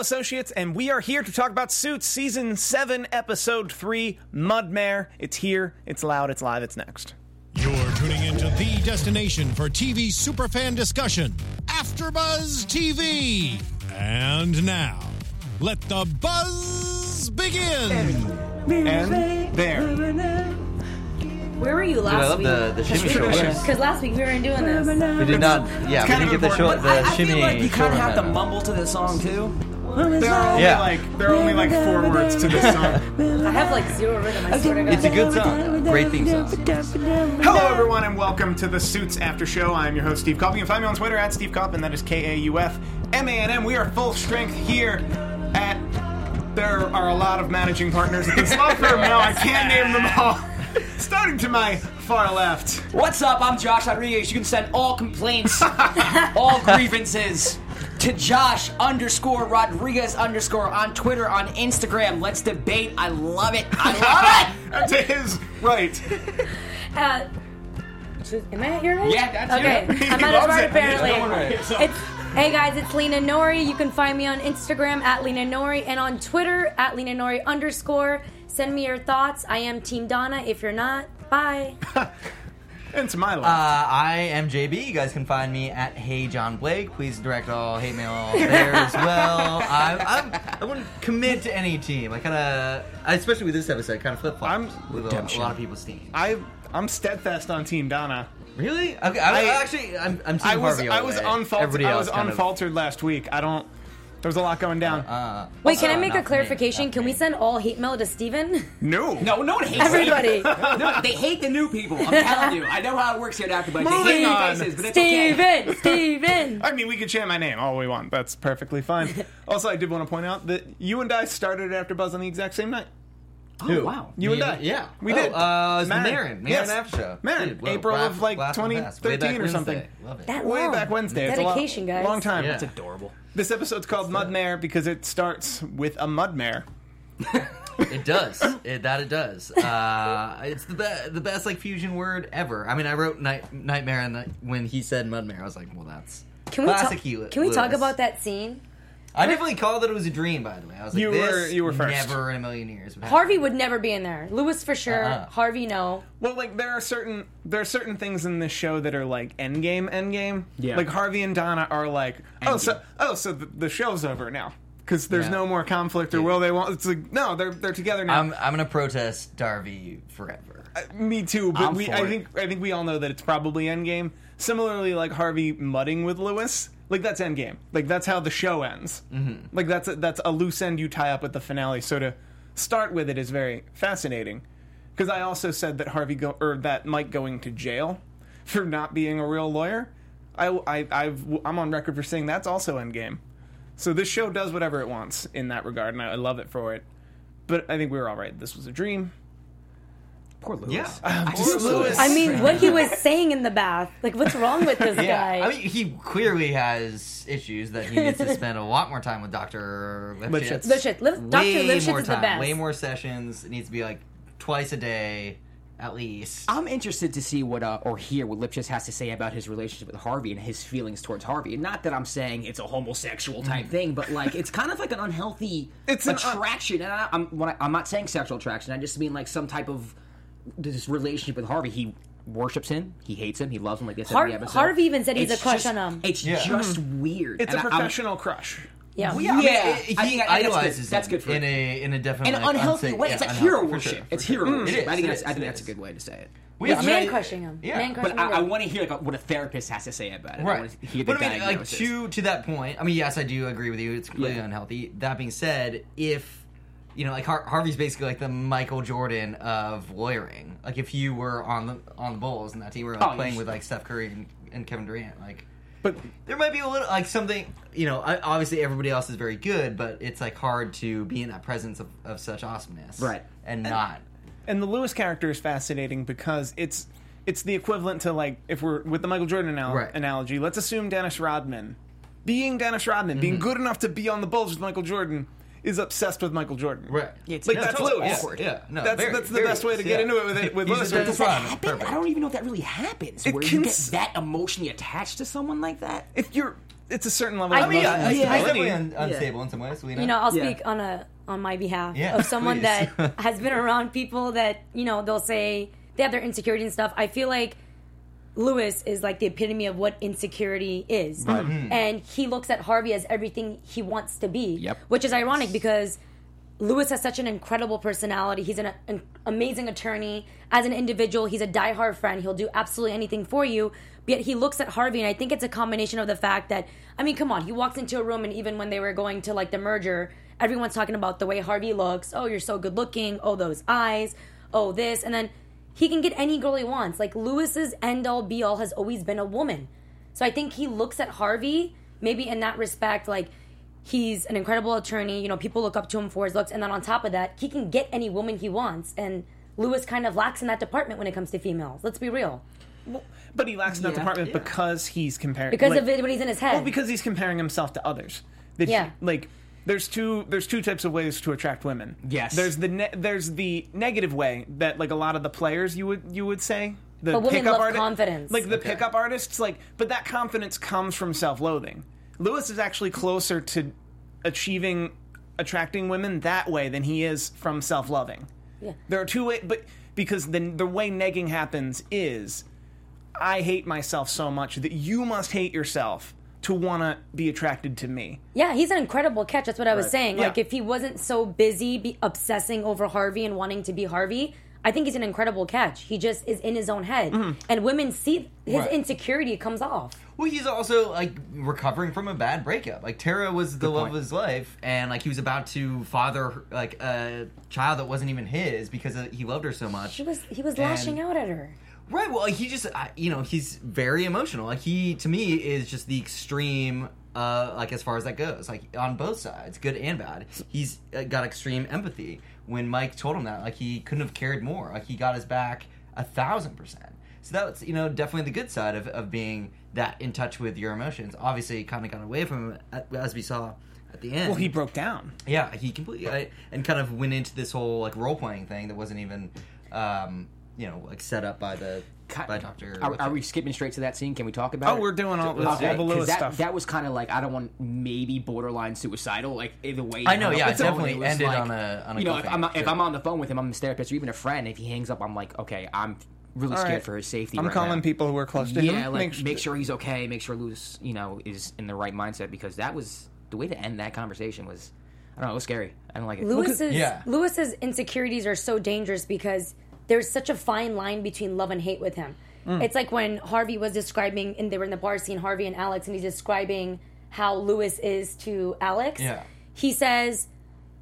Associates, and we are here to talk about Suits Season 7, Episode 3, Mudmare. It's here, it's loud, it's live, it's next. You're tuning into the destination for TV superfan discussion, AfterBuzz TV. And now, let the buzz begin. And there. Where were you Dude, I last love week? the, the shimmy shoulders. Because last week we weren't doing this. We did not. Yeah, we didn't get the, important, short, the I, I shimmy. feel like you kind of have to mumble to the song too. There are only Yeah. like there are only like four words to this song. I have like zero rhythm. I swear to God. It's a good song. though. Great theme song. Hello, everyone, and welcome to the Suits After Show. I'm your host, Steve Kopp. You can find me on Twitter at Steve Kopp, and that is K A U F M A N M. We are full strength here at. There are a lot of managing partners at this law firm now. I can't name them all. Starting to my far left. What's up? I'm Josh Rodriguez. You can send all complaints, all grievances to Josh underscore Rodriguez underscore on Twitter, on Instagram. Let's debate. I love it. I love And to his right. Uh, am I at your right? Yeah, that's okay. you. I'm He at his right apparently. Don't. It's hey guys, it's Lena Nori. You can find me on Instagram at Lena Nori and on Twitter at Lena Nori underscore. Send me your thoughts. I am Team Donna. If you're not, bye. And to my left. Uh, I am JB. You guys can find me at Hey John Blake. Please direct all hate mail there as well. I'm, I'm, I wouldn't commit to any team. I kind of, especially with this episode, kind of flip flop I'm- with a, a lot of people's team. I I'm steadfast on Team Donna. Really? Okay. I, I- actually, I'm, I'm Team I was Harvey all I the was way. unfaltered. I else was kind of- unfaltered last week. I don't. There was a lot going down. Uh, Wait, can I make a for me, clarification? Can for we send all hate mail to Steven? no. No, no one hates Everybody. No, they hate the new people. I'm telling you. I know how it works here at AfterBuzz. They Moving hate new on. faces, but it's okay. Steven! Steven! I mean, we can chant my name all we want. That's perfectly fine. also, I did want to point out that you and I started after Buzz on the exact same night. Oh, wow. You and I. Yeah. We Oh, did. Uh, it's the Marin. Marin. Marin Yes. after show. Marin. Dude, whoa, April blast- of, like, blast from the past. Way 2013 or something. Wednesday. Love it. That Way long. back Wednesday. It's a long- Dedication, guys. Long time. Yeah. It's adorable. This episode's called Mudmare because it starts with a mudmare. It does. It, that it does. Uh, it's the be- the best like fusion word ever. I mean, I wrote night- nightmare, and the- when he said mudmare, I was like, well, that's Can we, classic. talk, Hewlett- can we talk Louis. about that scene? I definitely called that it was a dream. By the way, I was like, You this were- you were first. Never in a million years. would happen. Harvey would never be in there. Louis for sure. Uh-uh. Harvey, no. Well, like there are certain there are certain things in this show that are like endgame, endgame. Yeah. Like Harvey and Donna are like, oh, so oh, so the, the show's over now because there's Yeah. no more conflict or will they want? It's like no, they're they're together now. I'm I'm gonna protest Darvey forever. Uh, me too, but I'm we for I it. think I think we all know that it's probably endgame. Similarly, like Harvey mudding with Louis, like that's endgame. Like that's how the show ends. Mm-hmm. Like that's a, that's a loose end you tie up with the finale. So to start with it is very fascinating. Because I also said that Harvey go or that Mike going to jail for not being a real lawyer. I I I've, I'm on record for saying that's also endgame. So this show does whatever it wants in that regard, and I, I love it for it. But I think we were all right. This was a dream. Poor Louis. Yeah. I Poor just- Louis. I mean, what he was saying in the bath. Like, what's wrong with this guy? I mean, he clearly has issues that he needs to spend a lot more time with Doctor Lipschitz. Lipschitz. Lip- Dr. Lipschitz more is the best. Way more sessions. It needs to be like twice a day, at least. I'm interested to see what uh, or hear what Lipschitz has to say about his relationship with Harvey and his feelings towards Harvey. And not that I'm saying it's a homosexual type thing, but like it's kind of like an unhealthy It's an un- attraction. and I, I'm when I, I'm not saying sexual attraction. I just mean like some type of this relationship with Harvey. He worships him. He hates him. He loves him. Like this Har- every episode. Harvey even said he's It's a crush just- on him. It's Yeah. just mm-hmm. weird. It's And a I- I'm- professional crush. yeah. Well, yeah, I mean, Yeah, he I think that's good. idolizes That's good for in it. a in a in definitely an unhealthy unsafe- way. yeah, It's like hero worship. sure, for it's sure. hero mm. worship. It is, I think it that's I think it that's a good way to say it. Well, yeah, He's I man crushing him. Yeah. Man crushing But I, I want to hear like what a therapist has to say about it. I Right. want to hear the but I mean, like to to that point. I mean, yes, I do agree with you. It's completely Yeah. unhealthy. That being said, if you know, like Har- Harvey's basically like the Michael Jordan of lawyering. Like if you were on the on the Bulls and that team were like, Oh, playing with like Steph Curry and, and Kevin Durant, like But there might be a little like something. You know, obviously everybody else is very good, but it's like hard to be in that presence of, of such awesomeness, Right. And not. and the Louis character is fascinating because it's it's the equivalent to like if we're with the Michael Jordan anal- Right. analogy. Let's assume Dennis Rodman, being Dennis Rodman, being mm-hmm. good enough to be on the Bulls with Michael Jordan, is obsessed with Michael Jordan. Right. It's- Like No, that's totally. Louis. Awkward. Yeah. No, that's very- that's the very best way to get yeah. into it with it with He's Louis. the It's Dennis like, Rodman. happen? Perfect. I don't even know if that really happens. It where can you get that emotionally attached to someone like that. if you're it's a certain level I of mean, emotional yeah, yeah. stability. definitely un- unstable in some ways. Selena. you know, I'll Yeah. speak on a on my behalf Yeah, of someone please. that has been around people that you know they'll say they have their insecurity and stuff. I feel like Louis is like the epitome of what insecurity is, mm-hmm. and he looks at Harvey as everything he wants to be. Yep. Which is ironic because Louis has such an incredible personality. He's an, an amazing attorney. As an individual, he's a diehard friend. He'll do absolutely anything for you. But yet he looks at Harvey, and I think it's a combination of the fact that, I mean, come on, he walks into a room, and even when they were going to like the merger, everyone's talking about the way Harvey looks. Oh, you're so good looking. Oh, those eyes. Oh, this. And then he can get any girl he wants. Like Louis's end all be all has always been a woman. So I think he looks at Harvey, maybe in that respect, like he's an incredible attorney. You know, people look up to him for his looks, and then on top of that, he can get any woman he wants. And Louis kind of lacks in that department when it comes to females. Let's be real, But he lacks in that Yeah, department yeah. because he's comparing because like, of it, what he's in his head. Well, because he's comparing himself to others. That he- Yeah. like there's two there's two types of ways to attract women. Yes. There's the ne- there's the negative way that like a lot of the players you would you would say the But women pickup love arti- confidence. Like the pickup artists like but that confidence comes from self-loathing. Louis is actually closer to achieving attracting women that way than he is from self-loving. Yeah. There are two ways but because the the way negging happens is I hate myself so much that you must hate yourself to want to be attracted to me. Yeah, he's an incredible catch. That's what I was saying. Yeah. Like, if he wasn't so busy be obsessing over Harvey and wanting to be Harvey, I think he's an incredible catch. He just is in his own head, Mm-hmm. and women see his Right. insecurity comes off. Well, he's also like recovering from a bad breakup. Like Tara was the love point. of his life, and like he was about to father like a child that wasn't even his because uh, he loved her so much. He was he was lashing out at her. Right. Well, he just, I- you know, he's very emotional. Like he, to me, is just the extreme. Uh, like as far as that goes, like on both sides, good and bad. He's uh, got extreme empathy. When Mike told him that, like he couldn't have cared more. Like he got his back a thousand percent. So that's you know definitely the good side of, of being that in touch with your emotions. Obviously, he kind of got away from him as we saw at the end. Well, he broke down. Yeah, he completely I, and kind of went into this whole like role playing thing that wasn't even, um, you know, like set up by the by Doctor. Are, are we skipping straight to that scene? Can we talk about Oh, it? we're doing all, Let's all do it, the 'cause Louis that, stuff. That was kind of like I don't want maybe borderline suicidal. Like the way I know, yeah, up it definitely was ended like- on a- on a you know, if I'm if. I'm on the phone with him, I'm his therapist or even a friend. If he hangs up, I'm like, okay, I'm really All scared right. for his safety. I'm right calling now. people who are close to Yeah, him. like make, sure he's okay. Make sure Louis, you know, is in the right mindset because that was the way to end that conversation was. I don't know. It was scary. I don't like it. Louis's yeah. Louis's insecurities are so dangerous because there's such a fine line between love and hate with him. Mm. It's like when Harvey was describing, and they were in the bar scene, Harvey and Alex, and he's describing how Louis is to Alex. Yeah. He says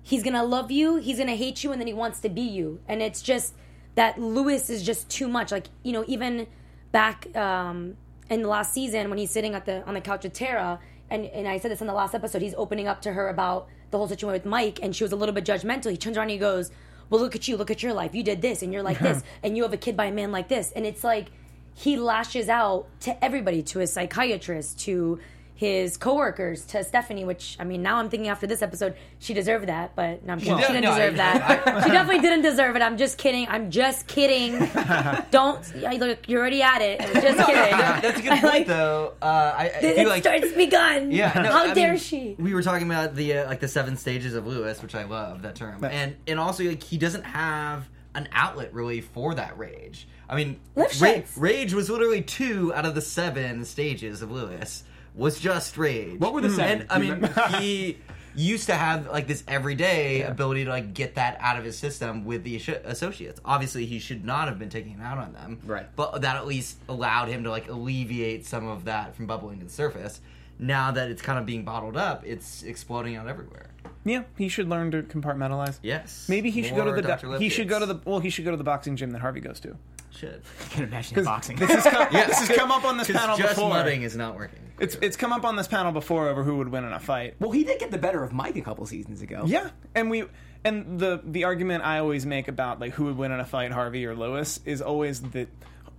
he's gonna love you, he's gonna hate you, and then he wants to be you, and it's just that Louis is just too much. Like you know, even back um, in the last season when he's sitting at the on the couch with Tara, and and I said this in the last episode, he's opening up to her about the whole situation with Mike, and she was a little bit judgmental. He turns around and he goes, "Well, look at you, look at your life. You did this, and you're like this, and you have a kid by a man like this," and it's like he lashes out to everybody, to his psychiatrist, to his coworkers, to Stephanie. Which I mean, now I'm thinking after this episode, she deserved that, but no, I'm kidding. did- she didn't no, deserve I- that. she definitely didn't deserve it. I'm just kidding. I'm just kidding. Don't I- look. You're already at it. I'm just kidding. That's a good I point, like- though. Uh, I, I It feel like starts begun. Yeah, no, How I dare mean, she? We were talking about the uh, like the seven stages of Louis, which I love that term, and and also like he doesn't have an outlet really for that rage. I mean, Lift ra- rage was literally two out of the seven stages of Louis was just rage. What were the hmm. seven? And I mean, he used to have like this everyday ability to like get that out of his system with the associates. Obviously, he should not have been taking it out on them, Right. But that at least allowed him to like alleviate some of that from bubbling to the surface. Now that it's kind of being bottled up, it's exploding out everywhere. yeah, he should learn to compartmentalize. Yes. Maybe he should go to the Dr. he should go to the well he should go to the boxing gym that Harvey goes to. Should. I can imagine boxing. This has come, this has come up on this Because panel just before. mudding is not working. It's it's come up on this panel before over who would win in a fight. well, he did get the better of Mike a couple seasons ago. Yeah, and we and the the argument I always make about like who would win in a fight, Harvey or Louis, is always that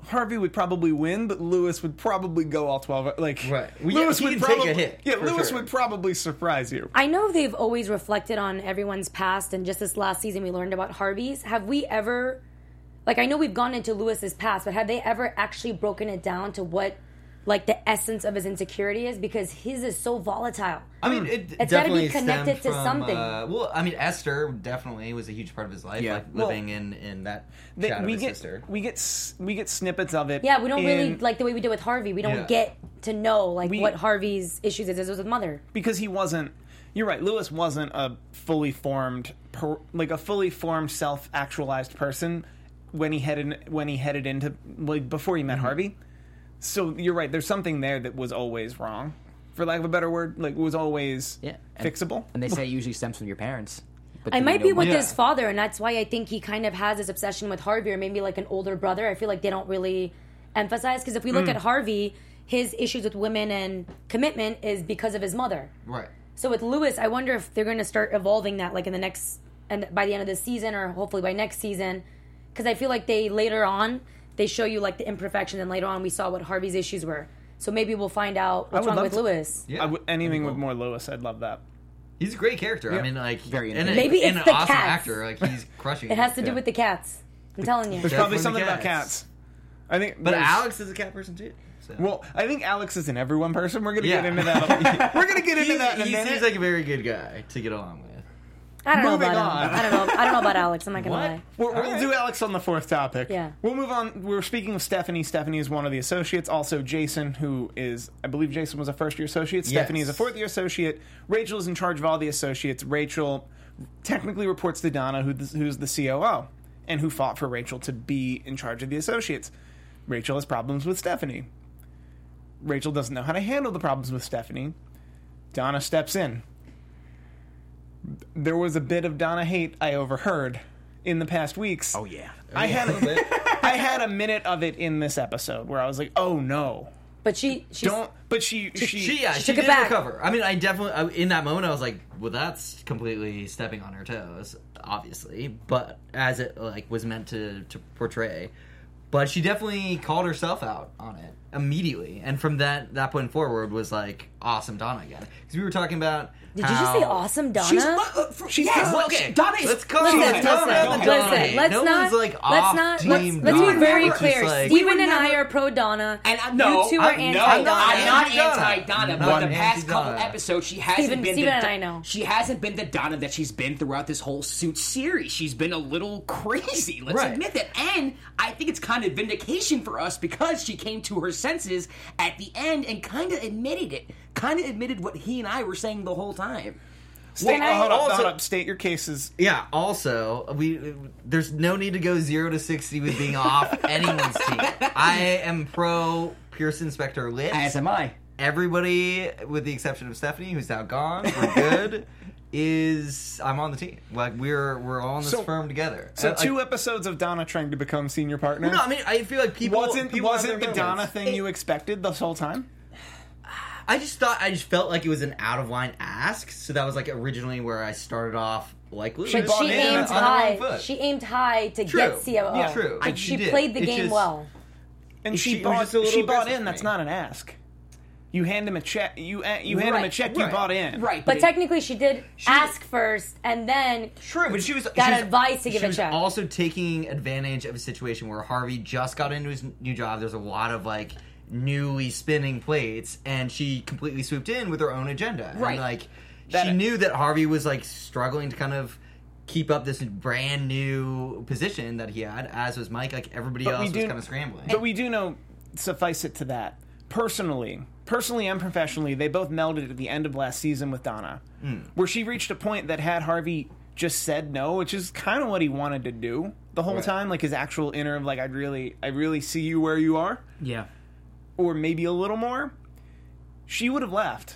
Harvey would probably win, but Louis would probably go all twelve. Like Right. Well, yeah, Louis he would can take a probably hit, Yeah, for Louis sure. would probably surprise you. I know they've always reflected on everyone's past, and just this last season we learned about Harvey's. Have we ever, like, I know we've gone into Louis's past, but have they ever actually broken it down to what like the essence of his insecurity is because his is so volatile. I mean, it It's gotta be definitely connected stemmed to something. Uh, well, I mean, Esther definitely was a huge part of his life, Yeah. like Well, living in in that They- shadow we of his get sister. we get we get snippets of it. Yeah, we don't really like the way we did with Harvey. We don't Yeah. get to know like We- what Harvey's issues is with mother. because he wasn't. You're right. Louis wasn't a fully formed, per, like a fully formed, self-actualized person when he headed when he headed into like before he met Mm-hmm. Harvey. So you're right. There's something there that was always wrong, for lack of a better word. Like was always Yeah. And- fixable. And they say it usually stems from your parents. But I might be with more? his father, and that's why I think he kind of has this obsession with Harvey, or maybe like an older brother. I feel like they don't really emphasize because if we look Mm. at Harvey, his issues with women and commitment is because of his mother. right. So with Louis, I wonder if they're going to start evolving that, like in the next, and by the end of this season, or hopefully by next season, because I feel like they later on they show you like the imperfection, and later on we saw what Harvey's issues were. So maybe we'll find out what's wrong with to- Louis. Yeah. I w- anything Cool. with more Louis, I'd love that. He's a great character. Yeah. I mean, like Very and, a, Maybe and it's an the awesome cats. actor. Like he's crushing. It It has to do Yeah. with the cats. I'm telling you. There's Definitely probably something about cats. cats. I think, But Alex is a cat person too. So. Well, I think Alex is an everyone person. We're gonna Yeah. get into that. We're gonna get into He's- that in a he minute. seems like a very good guy to get along with. I don't know Moving about him. on. I don't know. I don't know about Alex. I'm not gonna What? lie. We're, we'll Alright. do Alex on the fourth topic. Yeah. We'll move on. We're speaking of Stephanie. Stephanie is one of the associates. Also, Jason, who is, I believe Jason was a first year associate. Stephanie is a fourth year associate. Rachel is in charge of all the associates. Rachel technically reports to Donna, who, who's the COO, and who fought for Rachel to be in charge of the associates. Rachel has problems with Stephanie. Rachel doesn't know how to handle the problems with Stephanie. Donna steps in. There was a bit of Donna hate I overheard in the past weeks. Oh yeah. I had a, I had a minute of it in this episode where I was like, "Oh no, But she, she's, don't!" But she, she, She, yeah, she, took it did back. recover. I mean, I definitely I, in that moment I was like, well, that's completely stepping on her toes, obviously. But as it like was meant to to portray, but she definitely called herself out on it immediately, and from that that point forward was like awesome Donna again because we were talking about. Did you just say awesome, Donna? She's, uh, uh, She's yes, not- okay. Donna is. Let's call Listen, it listen, Donna listen, the listen, Donnie. let's no not, like let's not, team let's, let's be very It's clear. like- Steven would and I are pro Donna. And I, no, you two are I'm anti not- Donna. not, I'm not Anti-Donna. anti-Donna, but the past couple episodes, she hasn't Steven- been Steven the and I know. she hasn't been the Donna that she's been throughout this whole suit series. She's been a little crazy. Let's Right. admit that, and I think it's kind of vindication for us because she came to her senses at the end and kind of admitted it. Kind of admitted what he and I were saying the whole time. State, Can I- hold up, also- hold up. State your cases. Yeah. Also, we there's no need to go zero to sixty with being off anyone's team. I am pro Pearson Specter Litt. As am I. Everybody, with the exception of Stephanie, who's now gone, we're good. is I'm on the team. Like we're we're all in this So- firm together. So Uh, two like, episodes of Donna trying to become senior partner. No, I mean I feel like people wasn't people wasn't their the Donna moments. thing you expected this whole time? I just thought I just felt like it was an out of line ask. So that was like originally where I started off like She she aimed on high. She aimed high to True. get COO. Yeah, true. And She she, played the It's game just- well. And She- she bought just a little she bought in. That's not an ask. You hand him a check. You uh, you hand him a Right, check. You bought in. Right, But it- technically, she did ask first, and then True, but she was got she was- advice to give she a was check. Also taking advantage of a situation where Harvey just got into his new job. There's a lot of like newly spinning plates, and she completely swooped in with her own agenda. And, Right. like That- she knew that Harvey was like struggling to kind of keep up this brand new position that he had, as was Mike. Like everybody But else was do- kind of scrambling. But we do know, suffice it to that, personally, personally and professionally, they both melded at the end of last season with Donna, hmm. where she reached a point that had Harvey just said no, which is kind of what he wanted to do the whole Right. time, like his actual inner of like, I'd really, I really see you where you are, yeah. Or maybe a little more. She would have left.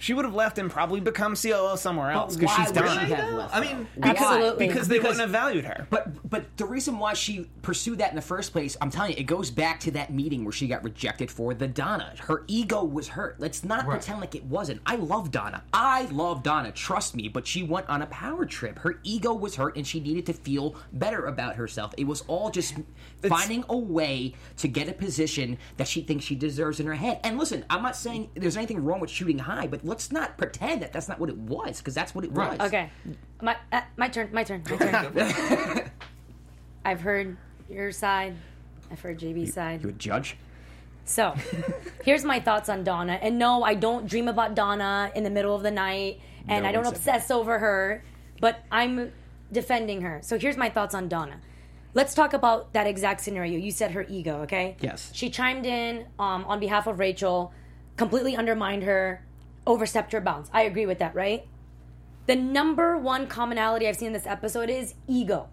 She would have left and probably become COO somewhere else because why she's would done. she have left? I mean, though? Absolutely. because they wouldn't have valued her. But but the reason why she pursued that in the first place, I'm telling you, it goes back to that meeting where she got rejected for the Donna. Her ego was hurt. Let's not Right. pretend like it wasn't. I love Donna. I love Donna. Trust me. But she went on a power trip. Her ego was hurt, and she needed to feel better about herself. It was all just finding a way to get a position that she thinks she deserves in her head. And listen, I'm not saying there's anything wrong with shooting high, but let's not pretend that that's not what it was, because that's what it Right. was. Okay, my uh, my turn. My turn. My turn. I've heard your side. I've heard JB's side. You would judge. So, Here's my thoughts on Donna. And no, I don't dream about Donna in the middle of the night, and No I don't one said obsess over her, but I'm defending her. So here's my thoughts on Donna. Let's talk about that exact scenario. You said her ego, okay? Yes. She chimed in um, on behalf of Rachel, completely undermined her, overstepped her bounds. I agree with that, right? The number one commonality I've seen in this episode is ego.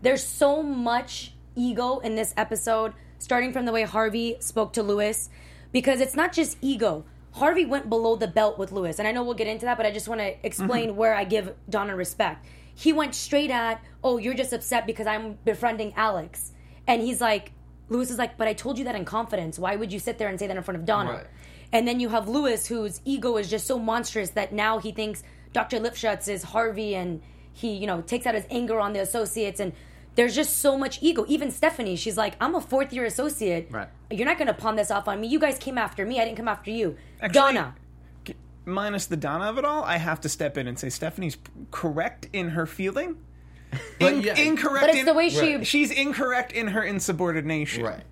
There's so much ego in this episode, starting from the way Harvey spoke to Louis, because it's not just ego. Harvey went below the belt with Louis, and I know we'll get into that, but I just want to explain mm-hmm. where I give Donna respect. He went straight at, oh, you're just upset because I'm befriending Alex. And he's like, Louis is like, but I told you that in confidence. Why would you sit there and say that in front of Donna? Right. And then you have Louis, whose ego is just so monstrous that now he thinks Dr. Lipschitz is Harvey and he, you know, takes out his anger on the associates. And there's just so much ego. Even Stephanie, she's like, I'm a fourth year associate. Right. You're not going to pawn this off on me. You guys came after me. I didn't come after you. Actually- Donna. minus the Donna of it all, I have to step in and say Stephanie's correct in her feeling. But In- yeah, incorrect. But it's in, the way she- Right. She's incorrect in her insubordination. right.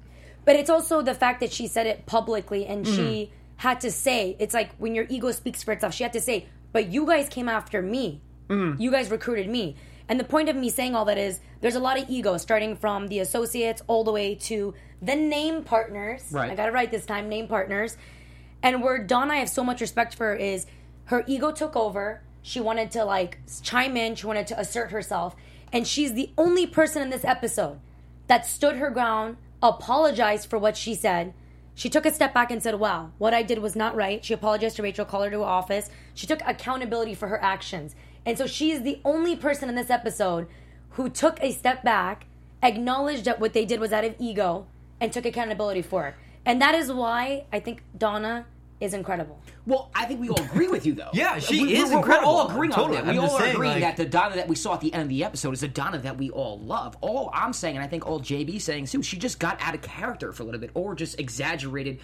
But it's also the fact that she said it publicly and Mm-hmm. she had to say, it's like when your ego speaks for itself, she had to say, but you guys came after me. Mm-hmm. You guys recruited me. And the point of me saying all that is there's a lot of ego starting from the associates all the way to the name partners. Right. I got it right this time, name partners. And where Dawn I have so much respect for her is her ego took over. She wanted to like chime in, she wanted to assert herself. And she's the only person in this episode that stood her ground, apologized for what she said. She took a step back and said, Wow, what I did was not right. She apologized to Rachel, called her to her office. She took accountability for her actions. And so she is the only person in this episode who took a step back, acknowledged that what they did was out of ego, and took accountability for it. And that is why I think Donna is incredible. Well, I think we all agree with you, though. Yeah, she we, is we're, incredible. We're all agreeing Totally. on that. We I'm all just are saying, agreeing like- that the Donna that we saw at the end of the episode is a Donna that we all love. All I'm saying, and I think all JB saying too, she just got out of character for a little bit, or just exaggerated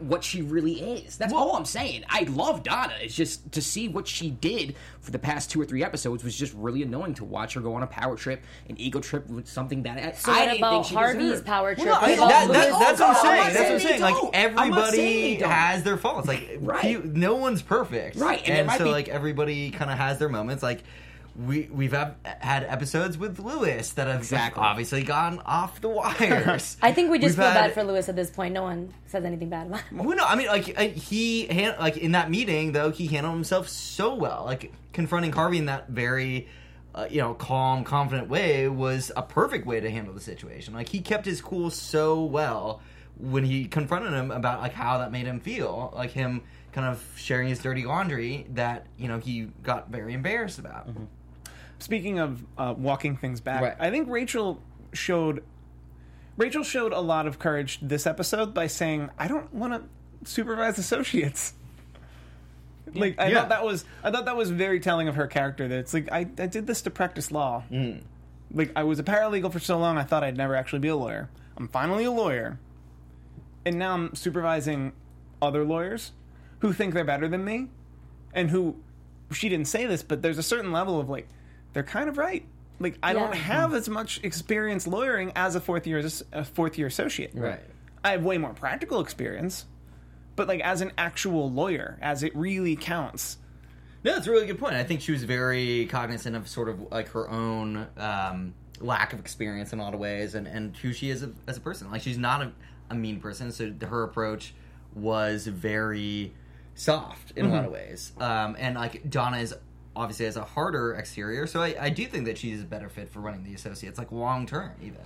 what she really is. That's all I'm saying. I love Donna. It's just to see what she did for the past two or three episodes was just really annoying to watch her go on a power trip, an ego trip with something that I, So I what didn't about think she Harvey's deserved. power trip? Well, no, I- What that- that- that's what I'm oh, I'm saying. That's what I'm saying saying. Like don't. I'm not saying everybody has their faults. Like Right. you- no one's perfect. Right, and And, so be- like everybody kind of has their moments. Like we we've have, had episodes with Louis that have Exactly. obviously gone off the wires. I think we just We've feel had- bad for Louis at this point. No one says anything bad about him. Well, no, I mean, like uh, he, han- like in that meeting, though, he handled himself so well. Like confronting Harvey in that very, uh, you know, calm, confident way was a perfect way to handle the situation. Like he kept his cool so well when he confronted him about like how that made him feel, like him kind of sharing his dirty laundry that you know he got very embarrassed about. Speaking of uh, walking things back, Right. I think Rachel showed Rachel showed a lot of courage this episode by saying, "I don't want to supervise associates." Like I Yeah. thought that was I thought that was very telling of her character. That it's like I, I did this to practice law. Mm. Like I was a paralegal for so long, I thought I'd never actually be a lawyer. I'm finally a lawyer, and now I'm supervising other lawyers who think they're better than me, and who she didn't say this, but there's a certain level of like they're kind of right. Like I don't have as much experience lawyering as a fourth year a fourth year associate. Right. I have way more practical experience, but like as an actual lawyer, as it really counts. No, that's a really good point. I think she was very cognizant of sort of like her own um, lack of experience in a lot of ways, and, and who she is a, as a person. Like she's not a, a mean person, so her approach was very soft in a lot of ways. Um, and like Donna is obviously has a harder exterior, so I, I do think that she's a better fit for running the associates, like long term even.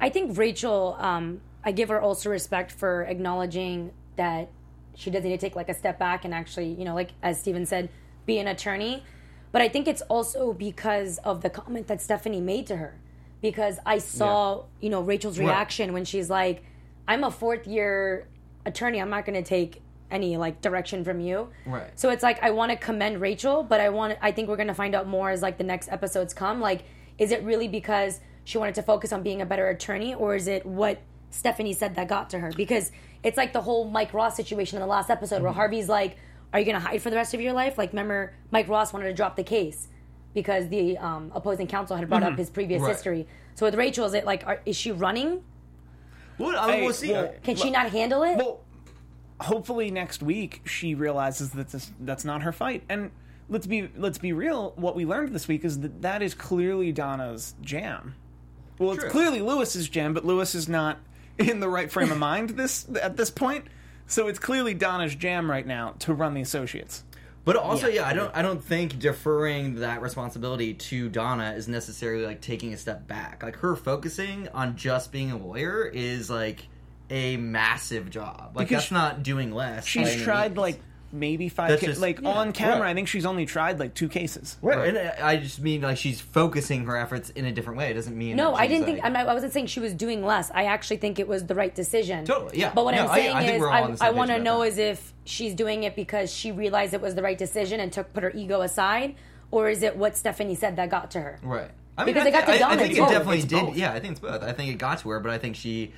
I think Rachel, um, I give her also respect for acknowledging that she does need to take like a step back and actually, you know, like as Steven said, be an attorney. But I think it's also because of the comment that Stephanie made to her. Because I saw, you know, Rachel's reaction when she's like, I'm a fourth year attorney. I'm not going to take any like direction from you. Right. So it's like I want to commend Rachel, but I want I think we're going to find out more as like the next episodes come. Like is it really because she wanted to focus on being a better attorney or is it what Stephanie said that got to her? Because it's like the whole Mike Ross situation in the last episode where Harvey's like, "Are you going to hide for the rest of your life?" Like remember Mike Ross wanted to drop the case because the um, opposing counsel had brought up his previous Right. history. So with Rachel, is it like are, is she running? Well, I mean, Hey, we'll see. well, Can she not handle it? Well, hopefully next week she realizes that this, that's not her fight. And let's be let's be real. What we learned this week is that that is clearly Donna's jam. Well, it's clearly Louis's jam, but Louis is not in the right frame of mind this at this point. So it's clearly Donna's jam right now to run the associates. But also, yeah, I don't I don't think deferring that responsibility to Donna is necessarily like taking a step back. Like her focusing on just being a lawyer is like a massive job. Like Because that's not doing less. She's tried means. like maybe five That's ca- just- like yeah, on camera. right. I think she's only tried like two cases. Right. And I I just mean like she's focusing her efforts in a different way. It doesn't mean No, that I she's, didn't think. like- I'm not, I wasn't saying she was doing less. I actually think it was the right decision. Totally, yeah. But what No, I'm I- saying I think is, we're all on the I, same I want to about know that. is if she's doing it because she realized it was the right decision and took put her ego aside, or is it what Stephanie said that got to her? Right. I mean, Because I, it got to I, I Donna, think too. it definitely It's did. both. Yeah, I think it's both. I think it got to her, but I think she,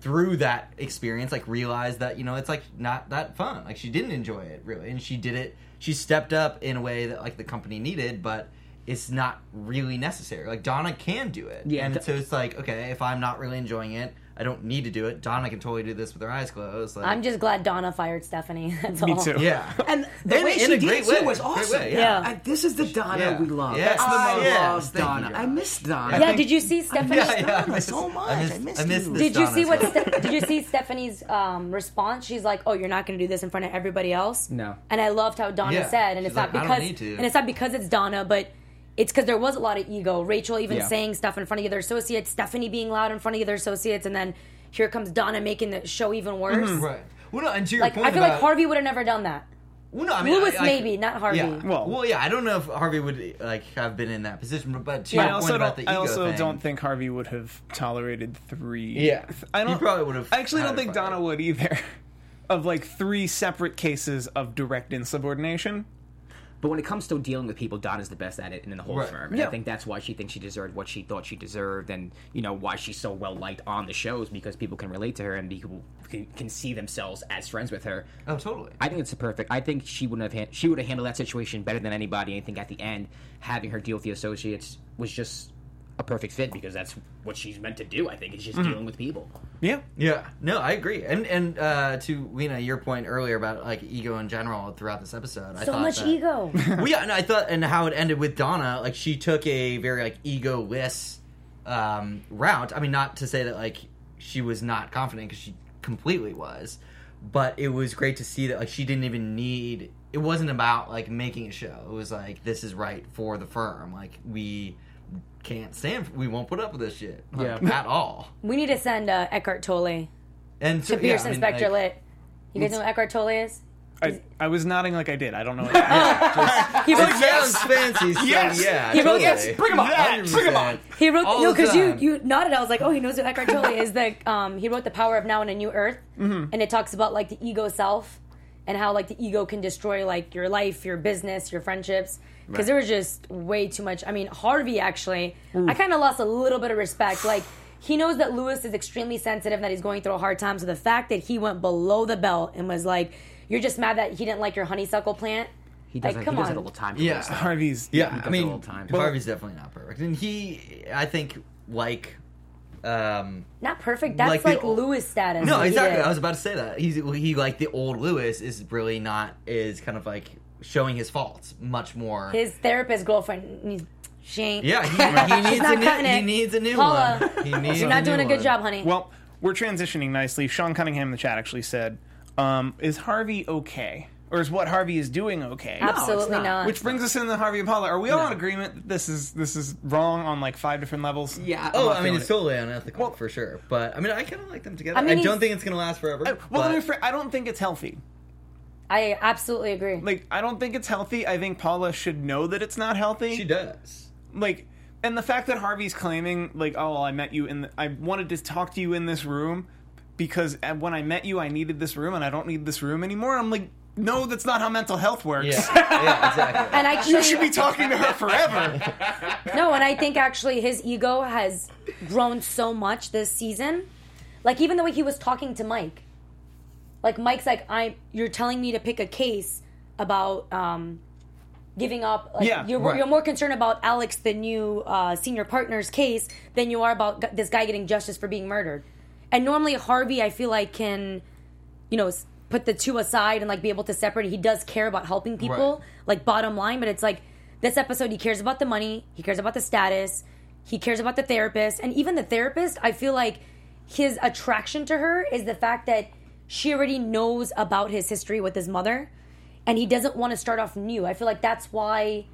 through that experience, like realized that you know it's like not that fun. Like she didn't enjoy it really, and she did it. She stepped up in a way that like the company needed, but it's not really necessary. Like Donna can do it, Yeah, and so it's like okay, if I'm not really enjoying it, I don't need to do it. Donna can totally do this with her eyes closed. Like, I'm just glad Donna fired Stephanie. That's Me all. too. yeah, And the In- way in she did great it too was awesome. way, yeah. And this is the Donna Yeah. we love. Yeah, it's the I most- love thank you, Donna. I miss Donna. Yeah, think- did you see Stephanie? yeah, yeah. Donna so much. I miss, I missed I miss you. this Did you Donna see what? Ste- did you see Stephanie's um, response? She's like, "Oh, you're not going to do this in front of everybody else." No. And I loved how Donna Yeah. said, and She's it's not like, "I because, don't need to." and it's not because it's Donna, but it's because there was a lot of ego. Rachel even Yeah. saying stuff in front of the other associates, Stephanie being loud in front of the other associates, and then here comes Donna making the show even mm-hmm, worse. Right. Well, no, and to your Like point I feel about, like Harvey would have never done that. Well, no, I mean, Louis I- I- maybe, not Harvey. Yeah. Well- Well, yeah, I don't know if Harvey would like have been in that position, but, but to Yeah. your I point also about don't. I also thing, don't think Harvey would have tolerated three. Yeah. I don't. He probably would have I actually don't think. Donna would either. Of like three separate cases of direct insubordination. But when it comes to dealing with people, Donna's the best at it in the whole Right. firm. And Yeah. I think that's why she thinks she deserved what she thought she deserved, and you know why she's so well liked on the shows because people can relate to her and people can, can see themselves as friends with her. Oh, totally. I think it's a perfect. I think she wouldn't have han- she would have handled that situation better than anybody. I think at the end, having her deal with the associates was just a perfect fit because that's what she's meant to do. I think it's just Mm-hmm. dealing with people. Yeah. Yeah, no, I agree. And and uh, to Lena, your point earlier about like ego in general throughout this episode, I So thought much that- ego. well, yeah, and I thought, and how it ended with Donna, like she took a very like ego-less um, route. I mean, not to say that like she was not confident because she completely was, but it was great to see that like she didn't even need. It wasn't about like making a show. It was like this is right for the firm. Like we can't stand. We won't put up with this shit. like, Yeah. at all. we need to send uh, Eckhart Tolle And so, to Pierce yeah, I mean, Inspector like, Lit. You guys know what Eckhart Tolle is? I, I was nodding like I did. I don't know. What He wrote, It sounds fancy. So Yes. yeah. He wrote- totally. yes, bring 'em on, Yes. bring 'em on. He wrote All no because you you nodded. I was like, oh, he knows what Eckhart Tolle is. The um, he wrote the Power of Now in a New Earth, Mm-hmm. and it talks about like the ego self and how like the ego can destroy like your life, your business, your friendships. Because there was just way too much. I mean, Harvey actually, I kind of lost a little bit of respect. Like he knows that Louis is extremely sensitive, that he's going through a hard time. So the fact that he went below the belt and was like, "You're just mad that he didn't like your honeysuckle plant." He does, Like, come he does on. it all the time. Yeah. Louis. Harvey's. Yeah, does I it mean, all the time. Harvey's definitely not perfect, and he, I think, like, um, Not perfect. That's Like like, the old- Louis status. no, exactly. I was about to say that he's he like the old Louis is really not is kind of like showing his faults much more. his therapist girlfriend needs she ain't yeah, he, he needs not a new, cutting he needs a new Paula, one. He needs you're not doing new a good one. job honey Well, we're transitioning nicely. Sean Cunningham in the chat actually said, um, "Is Harvey okay, or is what Harvey is doing okay?" absolutely not. not, Which brings us in the Harvey and Paula. Are we all No. in agreement that this is this is wrong on like five different levels? Yeah. Oh, I'm not I mean, it's it. totally unethical Well- for sure. But I mean, I kind of like them together. I I, don't think it's gonna last forever. I, well, let but- me phr- I don't think it's healthy. I absolutely agree Like, I don't think it's healthy. I think Paula should know that it's not healthy. she does. like and the fact that Harvey's claiming like oh I met you in the, I wanted to talk to you in this room because when I met you I needed this room and I don't need this room anymore I'm like no that's not how mental health works Yeah, yeah, exactly. and actually you should be talking to her forever no and i think actually his ego has grown so much this season like even the way he was talking to mike like mike's like i you're telling me to pick a case about um giving up like, Yeah, you're, right. you're more concerned about alex the new uh, senior partner's case than you are about g- this guy getting justice for being murdered and normally harvey i feel like can you know put the two aside and like be able to separate. He does care about helping people, Right. like bottom line. But it's like this episode, he cares about the money, he cares about the status, he cares about the therapist, and even the therapist. I feel like his attraction to her is the fact that she already knows about his history with his mother, and he doesn't want to start off new. I feel like that's why.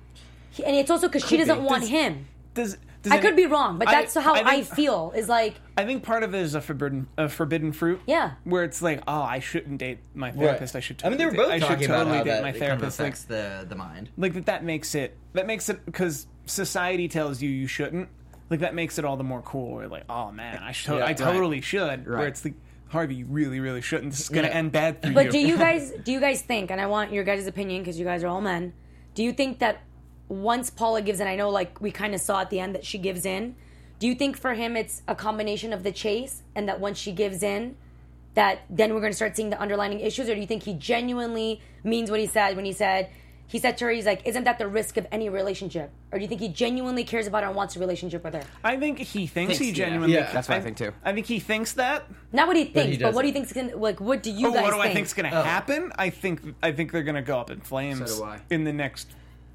He, and it's also because she doesn't want Does- him. Does, does I any- could be wrong, but I- that's how I, think- feel. Is like, I think part of it is a forbidden a forbidden fruit. Yeah. Where it's like, oh, I shouldn't date my therapist. I should. I mean, they were totally both date- I should talking about totally how date that my it kind of therapist. Like, affects the the mind. like that. That makes it. That makes it because society tells you you shouldn't. Like that makes it all the more cool. Where like, oh man, I should. Yeah, I right. totally should. Where Right. it's like, Harvey, you really, really shouldn't. This is gonna Yeah. end bad for you. But do you guys do you guys think, and I want your guys' opinion because you guys are all men, do you think that once Paula gives in, I know like we kind of saw at the end that she gives in. Do you think for him it's a combination of the chase and that once she gives in, that then we're going to start seeing the underlining issues, or do you think he genuinely means what he said when he said he said to her, he's like, "Isn't that the risk of any relationship?" Or do you think he genuinely cares about her and wants a relationship with her? I think he thinks, Thinks, he genuinely. Yeah. That's what I think, too. I think he thinks that. Not what he thinks, he but, what do you doesn't. think's gonna like? What do you Oh, guys what do think? I think's gonna Oh. happen? I think I think they're gonna go up in flames So do I. in the next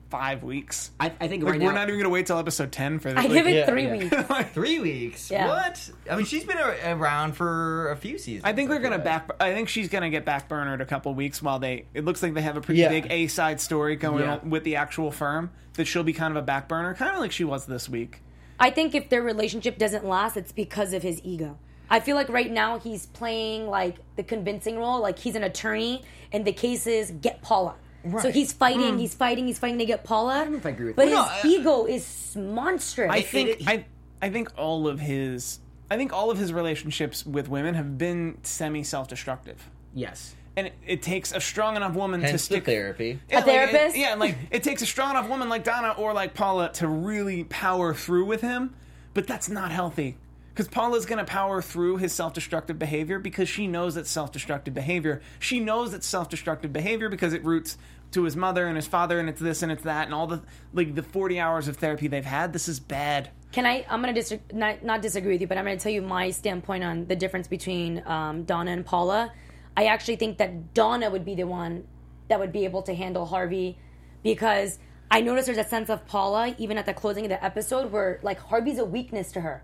five weeks. I, I think like right we're now. not even gonna wait till episode ten for this. I give it yeah, three yeah. weeks. Three weeks. Yeah. What? I mean, she's been a- around for a few seasons. I think they're gonna back. I think she's gonna get backburnered a couple weeks while they. It looks like they have a pretty Yeah. big A side story going Yeah. on with the actual firm that she'll be kind of a back burner, kind of like she was this week. I think if their relationship doesn't last, it's because of his ego. I feel like right now he's playing like the convincing role, like he's an attorney, and the case is get Paula. So he's fighting, hmm. he's fighting, he's fighting to get Paula. I don't know if I agree with but that. his No, I- ego is monstrous. I think. it- I. I think all of his. I think all of his relationships with women have been semi self destructive. Yes. And it, it takes a strong enough woman to Hence the stick therapy. Yeah, like, therapist? it- yeah, like it takes a strong enough woman like Donna or like Paula to really power through with him, but that's not healthy. Because Paula's going to power through his self destructive behavior because she knows it's self destructive behavior. She knows it's self destructive behavior because it roots to his mother and his father, and it's this and it's that, and all the like the forty hours of therapy they've had. This is bad. Can I? I'm gonna not not disagree with you, but I'm gonna tell you my standpoint on the difference between um, Donna and Paula. I actually think that Donna would be the one that would be able to handle Harvey because I noticed there's a sense of Paula even at the closing of the episode where like Harvey's a weakness to her.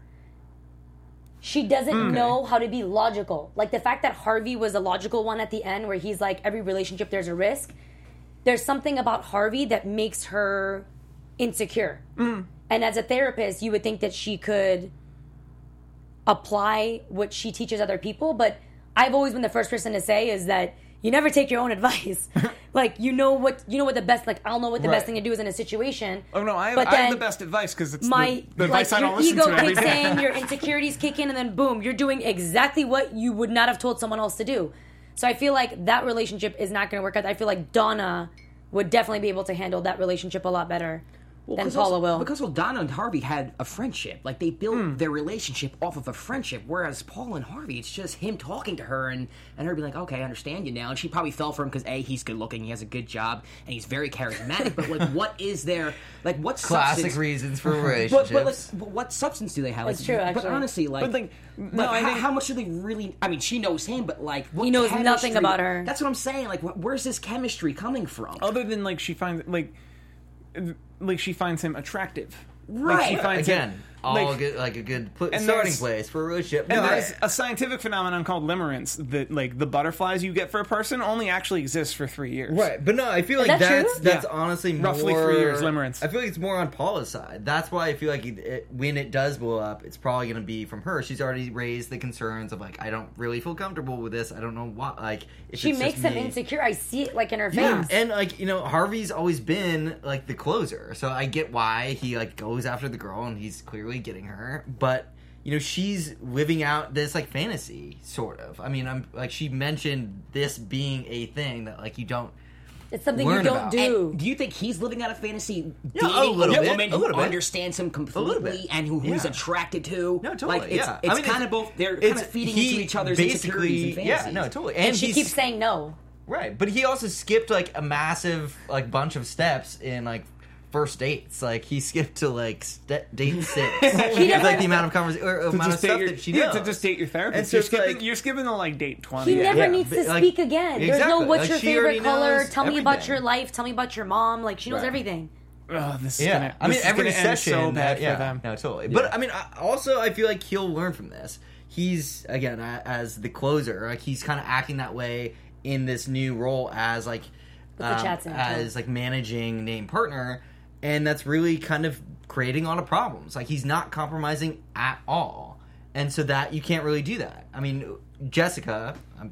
She doesn't mm. know how to be logical. Like the fact that Harvey was a logical one at the end, where he's like, every relationship there's a risk. There's something about Harvey that makes her insecure. Mm. And as a therapist, you would think that she could apply what she teaches other people. But I've always been the first person to say is that you never take your own advice. like you know what you know what the best like I'll know what the Right. best thing to do is in a situation. Oh no, I, have, But I have the best advice because it's My the, the like advice I your don't listen ego to every kicks day. in, your insecurities kick in, and then boom, you're doing exactly what you would not have told someone else to do. So I feel like that relationship is not going to work out. I feel like Donna would definitely be able to handle that relationship a lot better than because Paula also, will. Because well, Donna and Harvey had a friendship. Like they built Hmm. their relationship off of a friendship. Whereas Paul and Harvey, it's just him talking to her and and her being like, "Okay, I understand you now." And she probably fell for him because a he's good looking, he has a good job, and he's very charismatic. but like, what is there? Like, what Classic substance? reasons for But, relationships. but, like, but what substance do they have? It's Like, true, But honestly, like, But, like, but no, I how, how much do they really? I mean, she knows him, but like, what He knows nothing about her. That's what I'm saying. Like, wh- where's this chemistry coming from? other than like she finds like like she finds him attractive like Right. she finds Again, him, all like, good, like a good pl- starting place for a relationship. and No, there's I- a scientific phenomenon called limerence that like the butterflies you get for a person only actually exists for three years Right, but no, I feel like that true? that's that's Yeah. honestly Roughly more, three years, limerence. I feel like it's more on Paula's side. That's why I feel like it, it, when it does blow up, it's probably going to be from her. She's already raised the concerns of like, I don't really feel comfortable with this. I don't know why. Like, if she it's makes just him me. insecure. I see it like in her face. Yeah, and like you know, Harvey's always been like the closer, so I get why he like goes after the girl, and he's clearly getting her. But you know, she's living out this like fantasy, sort of. I mean, I'm like she mentioned this being a thing that like you don't. it's something you don't about. do. And do you think he's living out a fantasy Yeah, dating a little a bit, woman a who bit. understands him completely and who, who he's Yeah. attracted to? No, totally. Like it's, yeah, it's I mean, kind of both. They're kind of feeding he into each other's basically, insecurities and fantasies. Yeah, no, totally. And, And she keeps saying no. Right, but he also skipped like a massive like bunch of steps in like first dates. Like he skipped to like st- date six. He With, doesn't- like the amount of conversation or amount of stuff your, that she yeah, knows. to just date your therapist. And so you're, it's skipping, like- you're skipping the like date twenty. He never Yeah, needs to but, like, speak again. There's no exactly. what's Like, your she already favorite color? knows Tell me about everything. your life. Tell me about your mom. Like she knows Right. everything. Oh, this is Yeah, gonna, I mean this is every gonna end session. so bad uh, yeah, for them. No, totally. But I mean, I, also I feel like he'll learn from this. He's again a- as the closer, like he's kind of acting that way in this new role as like the um, chats in it, as like managing name partner, and that's really kind of creating a lot of problems. Like he's not compromising at all, and so that you can't really do that. I mean, Jessica. I'm,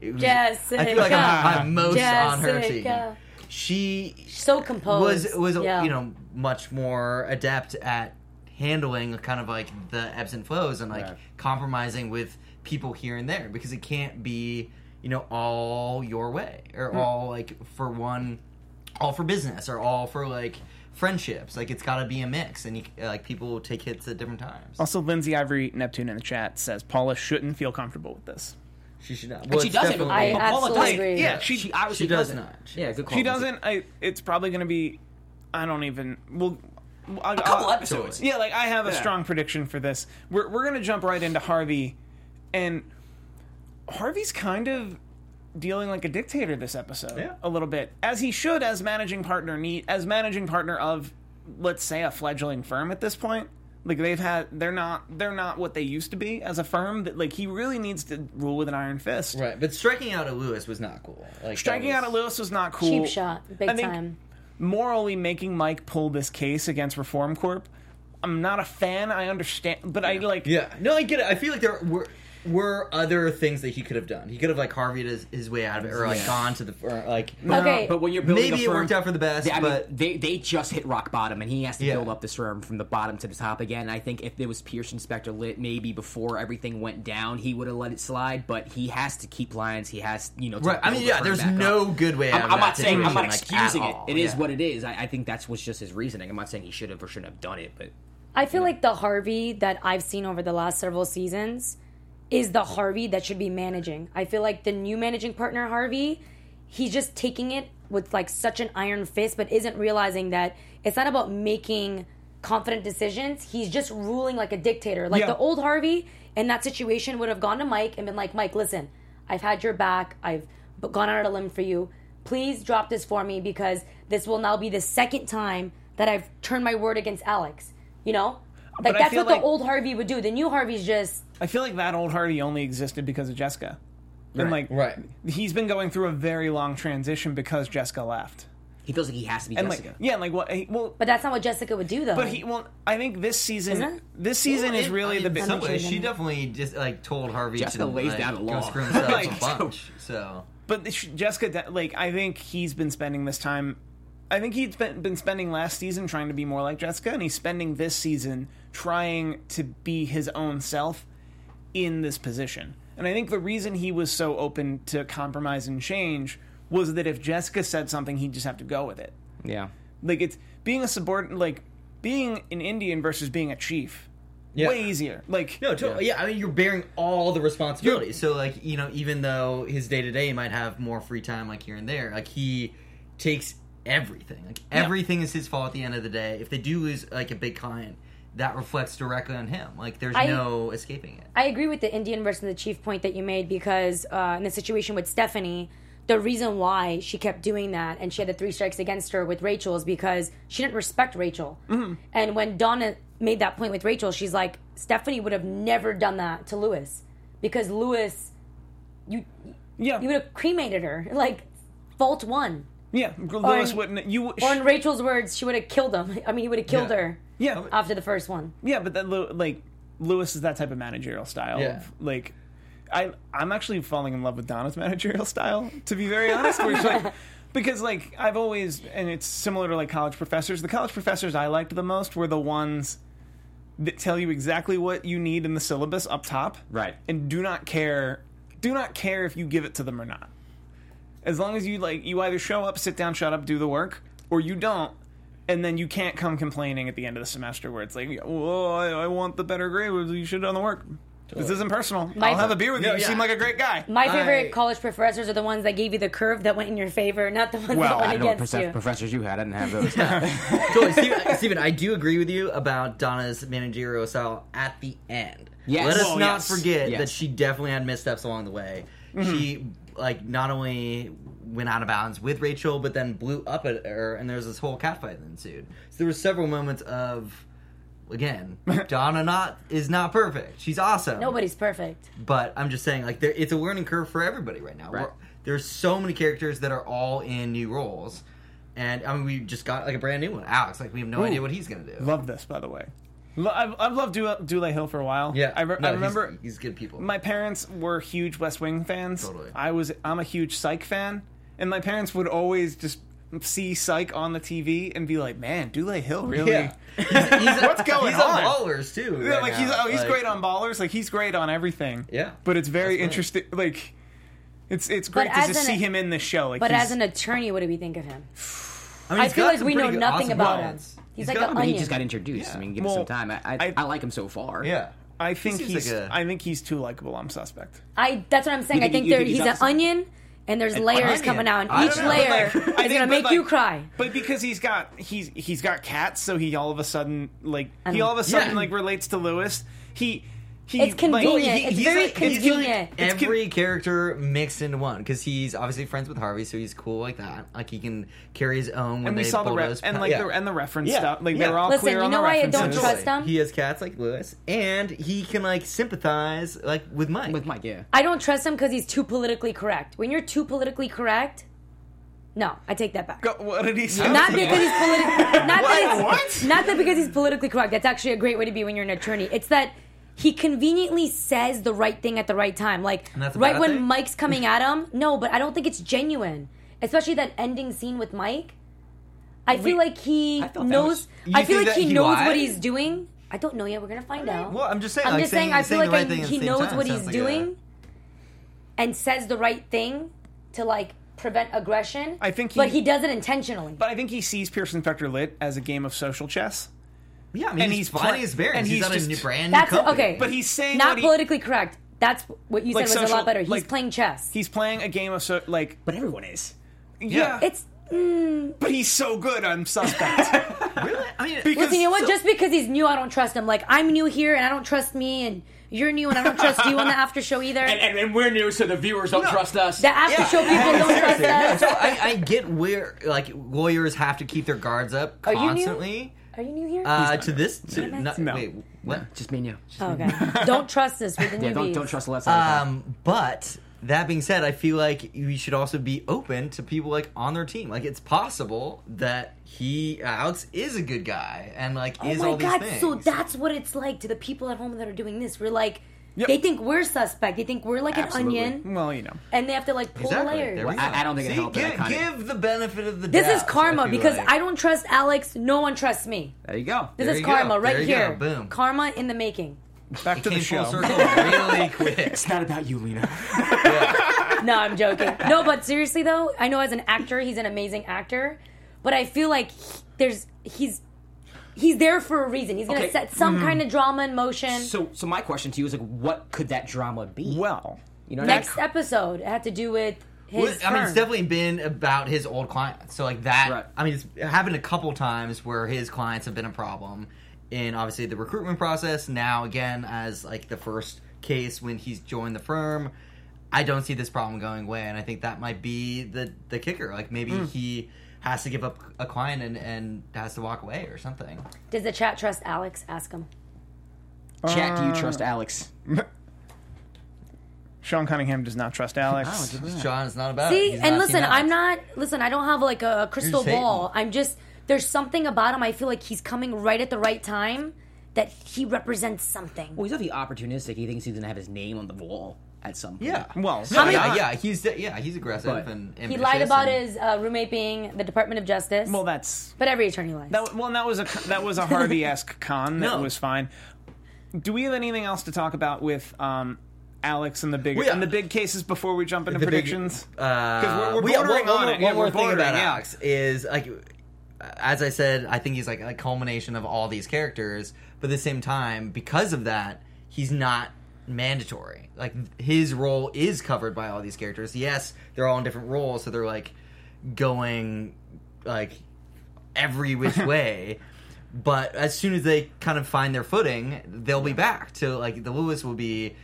it was- I feel like I'm, I'm most on her team. She So composed. was was Yeah. you know much more adept at handling kind of like the ebbs and flows and like Right. compromising with people here and there because it can't be you know all your way or Hmm. all like for one all for business or all for like friendships like it's got to be a mix and you like people will take hits at different times Also, Lindsay Ivory Neptune in the chat says Paula shouldn't feel comfortable with this. she should not And she doesn't. I But Paula absolutely does. agree. Yeah, she She obviously she does doesn't. not. She yeah, good call. she doesn't. I. It's probably going to be. I don't even. Well, a A couple episodes. Yeah, like I have a Yeah. strong prediction for this. We're we're gonna jump right into Harvey, and Harvey's kind of dealing like a dictator this episode. Yeah. a little bit as he should as managing partner need as managing partner of let's say a fledgling firm at this point. Like they've had, they're not, they're not what they used to be as a firm. That like he really needs to rule with an iron fist. right but striking out at louis was not cool like Striking that out at Louis was not cool. Cheap shot, big I think time. Morally, making Mike pull this case against Reform Corp, I'm not a fan. I understand, but I like. Yeah, no, I get it. I feel like there were were other things that he could have done. He could have like Harveyed his, his way out of it, or like Yeah. gone to the or, like. Okay. But when you're building Maybe a it firm, worked out for the best, they, I mean, but- they they just hit rock bottom, and he has to Yeah. build up this firm from the bottom to the top again. I think if it was Pearson Specter Litt, maybe before everything went down, he would have let it slide. But he has to keep lines. He has, you know, to Right. I mean, the yeah. firm There's back no up. good way out I'm, of I'm that not saying I'm not situation, like, excusing at it. all. It is Yeah. what it is. I, I think that's was just his reasoning. I'm not saying he should have or shouldn't have done it, but I feel like the Harvey that I've seen over the last several seasons is the Harvey that should be managing. I feel like the new managing partner, Harvey, he's just taking it with like such an iron fist, but isn't realizing that it's not about making confident decisions. He's just ruling like a dictator. Like Yeah. the old Harvey in that situation would have gone to Mike and been like, Mike, listen, I've had your back. I've gone out on a limb for you. Please drop this for me because this will now be the second time that I've turned my word against Alex. You know? Like But that's what like- the old Harvey would do. The new Harvey's just I feel like that old Harvey only existed because of Jessica, and like Right. he's been going through a very long transition because Jessica left, he feels like he has to be and Jessica. like yeah, like what? He, well, but that's not what Jessica would do though. but he well, I think this season, this season Well, is in- really in the big. some Let me ways, show she definitely just like told Harvey Jessica to lays like, down a go law. screw himself Like, a bunch. So But sh- Jessica, like I think he's been spending this time. I think he's been, been spending last season trying to be more like Jessica, and he's spending this season trying to be his own self in this position. And I think the reason he was so open to compromise and change was that if Jessica said something, he'd just have to go with it. yeah. Like it's being a subordinate, like being an Indian versus being a chief. Yeah. Way easier. Like no, totally. Yeah. I mean, you're bearing all the responsibility. So like, you know, even though his day to day might have more free time, like here and there, like he takes everything. Like everything is his fault at the end of the day. If they do lose like a big client, that reflects directly on him. Like there's I- no escaping it. I agree with the Indian versus the chief point that you made because uh, in the situation with Stephanie, the reason why she kept doing that and she had the three strikes against her with Rachel is because she didn't respect Rachel. And when Donna made that point with Rachel, she's like, Stephanie would have never done that to Louis because Louis, you yeah, you would have cremated her. Like, fault one. Yeah. Louis in- wouldn't. You Or in Rachel's words, she would have killed him. I mean, he would have killed Yeah. her yeah. after the first one. Yeah, but that Lew- like Louis is that type of managerial style. Yeah. Of, like, I I'm actually falling in love with Donna's managerial style. To be very honest, where it's like because like I've always and it's similar to like college professors. The college professors I liked the most were the ones that tell you exactly what you need in the syllabus up top, Right. And do not care, do not care if you give it to them or not. As long as you like, you either show up, sit down, shut up, do the work, or you don't, and then you can't come complaining at the end of the semester where it's like, "Well, I, I want the better grade. You should have done the work." This isn't personal. My- I'll have a beer with you. No, You yeah. seem like a great guy. My favorite I- college professors are the ones that gave you the curve that went in your favor, not the ones Well, that I went I know what against prof- you. professors you had. I didn't have those. Totally, Steven, Steven, I do agree with you about Donna's managerial style at the end. Yes. Let us Well, not yes. forget Yes. that she definitely had missteps along the way. Mm-hmm. She like not only went out of bounds with Rachel, but then blew up at her, and there was this whole catfight that ensued. So there were several moments of, again, Donna not is not perfect. She's awesome. Nobody's perfect. But I'm just saying, like, there, it's a learning curve for everybody right now. Right. There's so many characters that are all in new roles, and I mean, we just got like a brand new one, Alex. Like, we have no idea what he's gonna do. Love this, by the way. Lo- I've, I've loved Dule, Dule Hill for a while. yeah, I, re- No, I remember he's, good people. my parents were huge West Wing fans. Totally. I was. I'm a huge Psych fan, and my parents would always just see Psych on the TV and be like, "Man, Dule Hill really." yeah, he's, he's What's going on? he's on? Ballers too. Yeah, right like he's oh he's Like, great on ballers. Like he's great on everything. Yeah. but it's very That's right. interesting. Like it's it's great But to just an- see him in the show. Like, But as an attorney, what do we think of him? I, mean, I feel like we know nothing awesome about him. Moments. He's, He's like got- an I mean, he onion. just got introduced. I mean, give Well, us some time. I, I, I- I like him so far. Yeah, I think seems he's. like a- I think he's too likable. I'm suspect. I. That's what I'm saying. You I think- think you there, think he's he's an to onion, and there's layers onion? coming out, and I each don't know. layer like, I is think- gonna but, make like- you cry. But because he's got he's he's got cats, so he all of a sudden like he all of a sudden Yeah. like relates to Louis. He he It's convenient. Like, It's he's very like- he's convenient. It's con- every character mixed into one because he's obviously friends with Harvey, so he's cool like that. Like he can carry his own. When and we they saw the re- bulldoze- and like yeah. the and the reference Yeah. stuff. Like Yeah. they were all Listen, clear you on know the why I don't trust him? He has cats like Louis, and he can like sympathize like with Mike. With Mike, yeah. I don't trust him because he's too politically correct. When you're too politically correct, no, I take that back. Go- what did he say? Not because he's politically not that it's, What? not that because he's politically correct. That's actually a great way to be when you're an attorney. It's that he conveniently says the right thing at the right time. Like And that's a right when thing? Mike's coming at him. No, but I don't think it's genuine. Especially that ending scene with Mike. I feel like he I knows. was- I feel like he he knows lied? what he's doing. I don't know yet. We're gonna find out. well, I'm just saying. I'm like, just saying. I feel saying like right I- thing at the he knows time what sounds he's like a- doing, and says the right thing to like prevent aggression. I think he- but he does it intentionally. But I think he sees Pearson Specter Litt as a game of social chess. Yeah, I mean, and he's, he's finding pla- his bearings. and he's, he's on just- a new brand new That's company. okay. But he's saying not what he- politically correct. That's what you Like said was a lot better. He's like- playing chess. He's playing a game of so like But everyone is. yeah. it's mm. but he's so good. I'm suspect. Really? I mean, Because- listen. You know what? so- Just because he's new, I don't trust him. Like I'm new here, and I don't trust me, and you're new, and I don't trust you on the after show either. And, and, and we're new, so the viewers don't trust us. the after show people don't trust us. so I, I get where like lawyers have to keep their guards up Are you new? constantly. Are you new here? Uh, to this, to, Damn not, No. wait, what? Just me and you. Just Oh, me and you. okay. don't trust us with the Yeah, don't, newbies. don't trust less. Um, Um, but that being said, I feel like we should also be open to people like on their team. Like it's possible that he Alex is a good guy and like Oh is my all these god! things. So that's what it's like to the people at home that are doing this. We're like, Yep. they think we're suspect. They think we're like Absolutely. an onion, well, you know. and they have to like pull Exactly. the layers. Well, I- I don't think it See, helped that Give, give the benefit of the doubt. This doubt. is karma I because like. I don't trust Alex. No one trusts me. there you go. This There is karma go. right There you go. here. Boom. Karma in the making. Back to the show. circle really quick. It's not about you, Lena. No, I'm joking. No, but seriously though, I know as an actor, he's an amazing actor, but I feel like he- there's he's he's there for a reason. He's gonna Okay. set some kind of drama in motion. so, so my question to you is like, what could that drama be? Well, you know, what I mean? Next episode it had to do with his. Well, I mean, it's definitely been about his old clients. So, like that. Right. I mean, it's happened a couple times where his clients have been a problem in obviously the recruitment process. Now, again, as like the first case when he's joined the firm, I don't see this problem going away, and I think that might be the the kicker. Like maybe Hmm. he has to give up a client and, and has to walk away or something. Does the chat trust Alex? Ask him. Chat, do you uh, trust Alex? Sean Cunningham does not trust Alex. Oh, Sean, it's not about. it. See, He's and not listen, Team I'm not. Listen, I don't have like a crystal just hating. ball. I'm just. There's something about him. I feel like he's coming right at the right time. That he represents something. Well, he's definitely opportunistic. He thinks he's gonna have his name on the wall at some point. Yeah. Well, so yeah, not- yeah, he's yeah, he's aggressive But- and He lied about and- his uh, roommate being the Department of Justice. Well, that's but every attorney lies. that. Well, that was a that was a Harvey esque con. That No. was fine. Do we have anything else to talk about with um, Alex and the big Well, yeah. and the big cases before we jump into The big- predictions? Uh, 'Cause we're- we're bordering one, on it. One more we're thing about bordering, yeah. Alex is like, as I said, I think he's like a culmination of all these characters. But at the same time, because of that, he's not mandatory. Like his role is covered by all these characters. Yes, they're all in different roles, so they're like going like every which way. But as soon as they kind of find their footing, they'll be back to like the Louis will be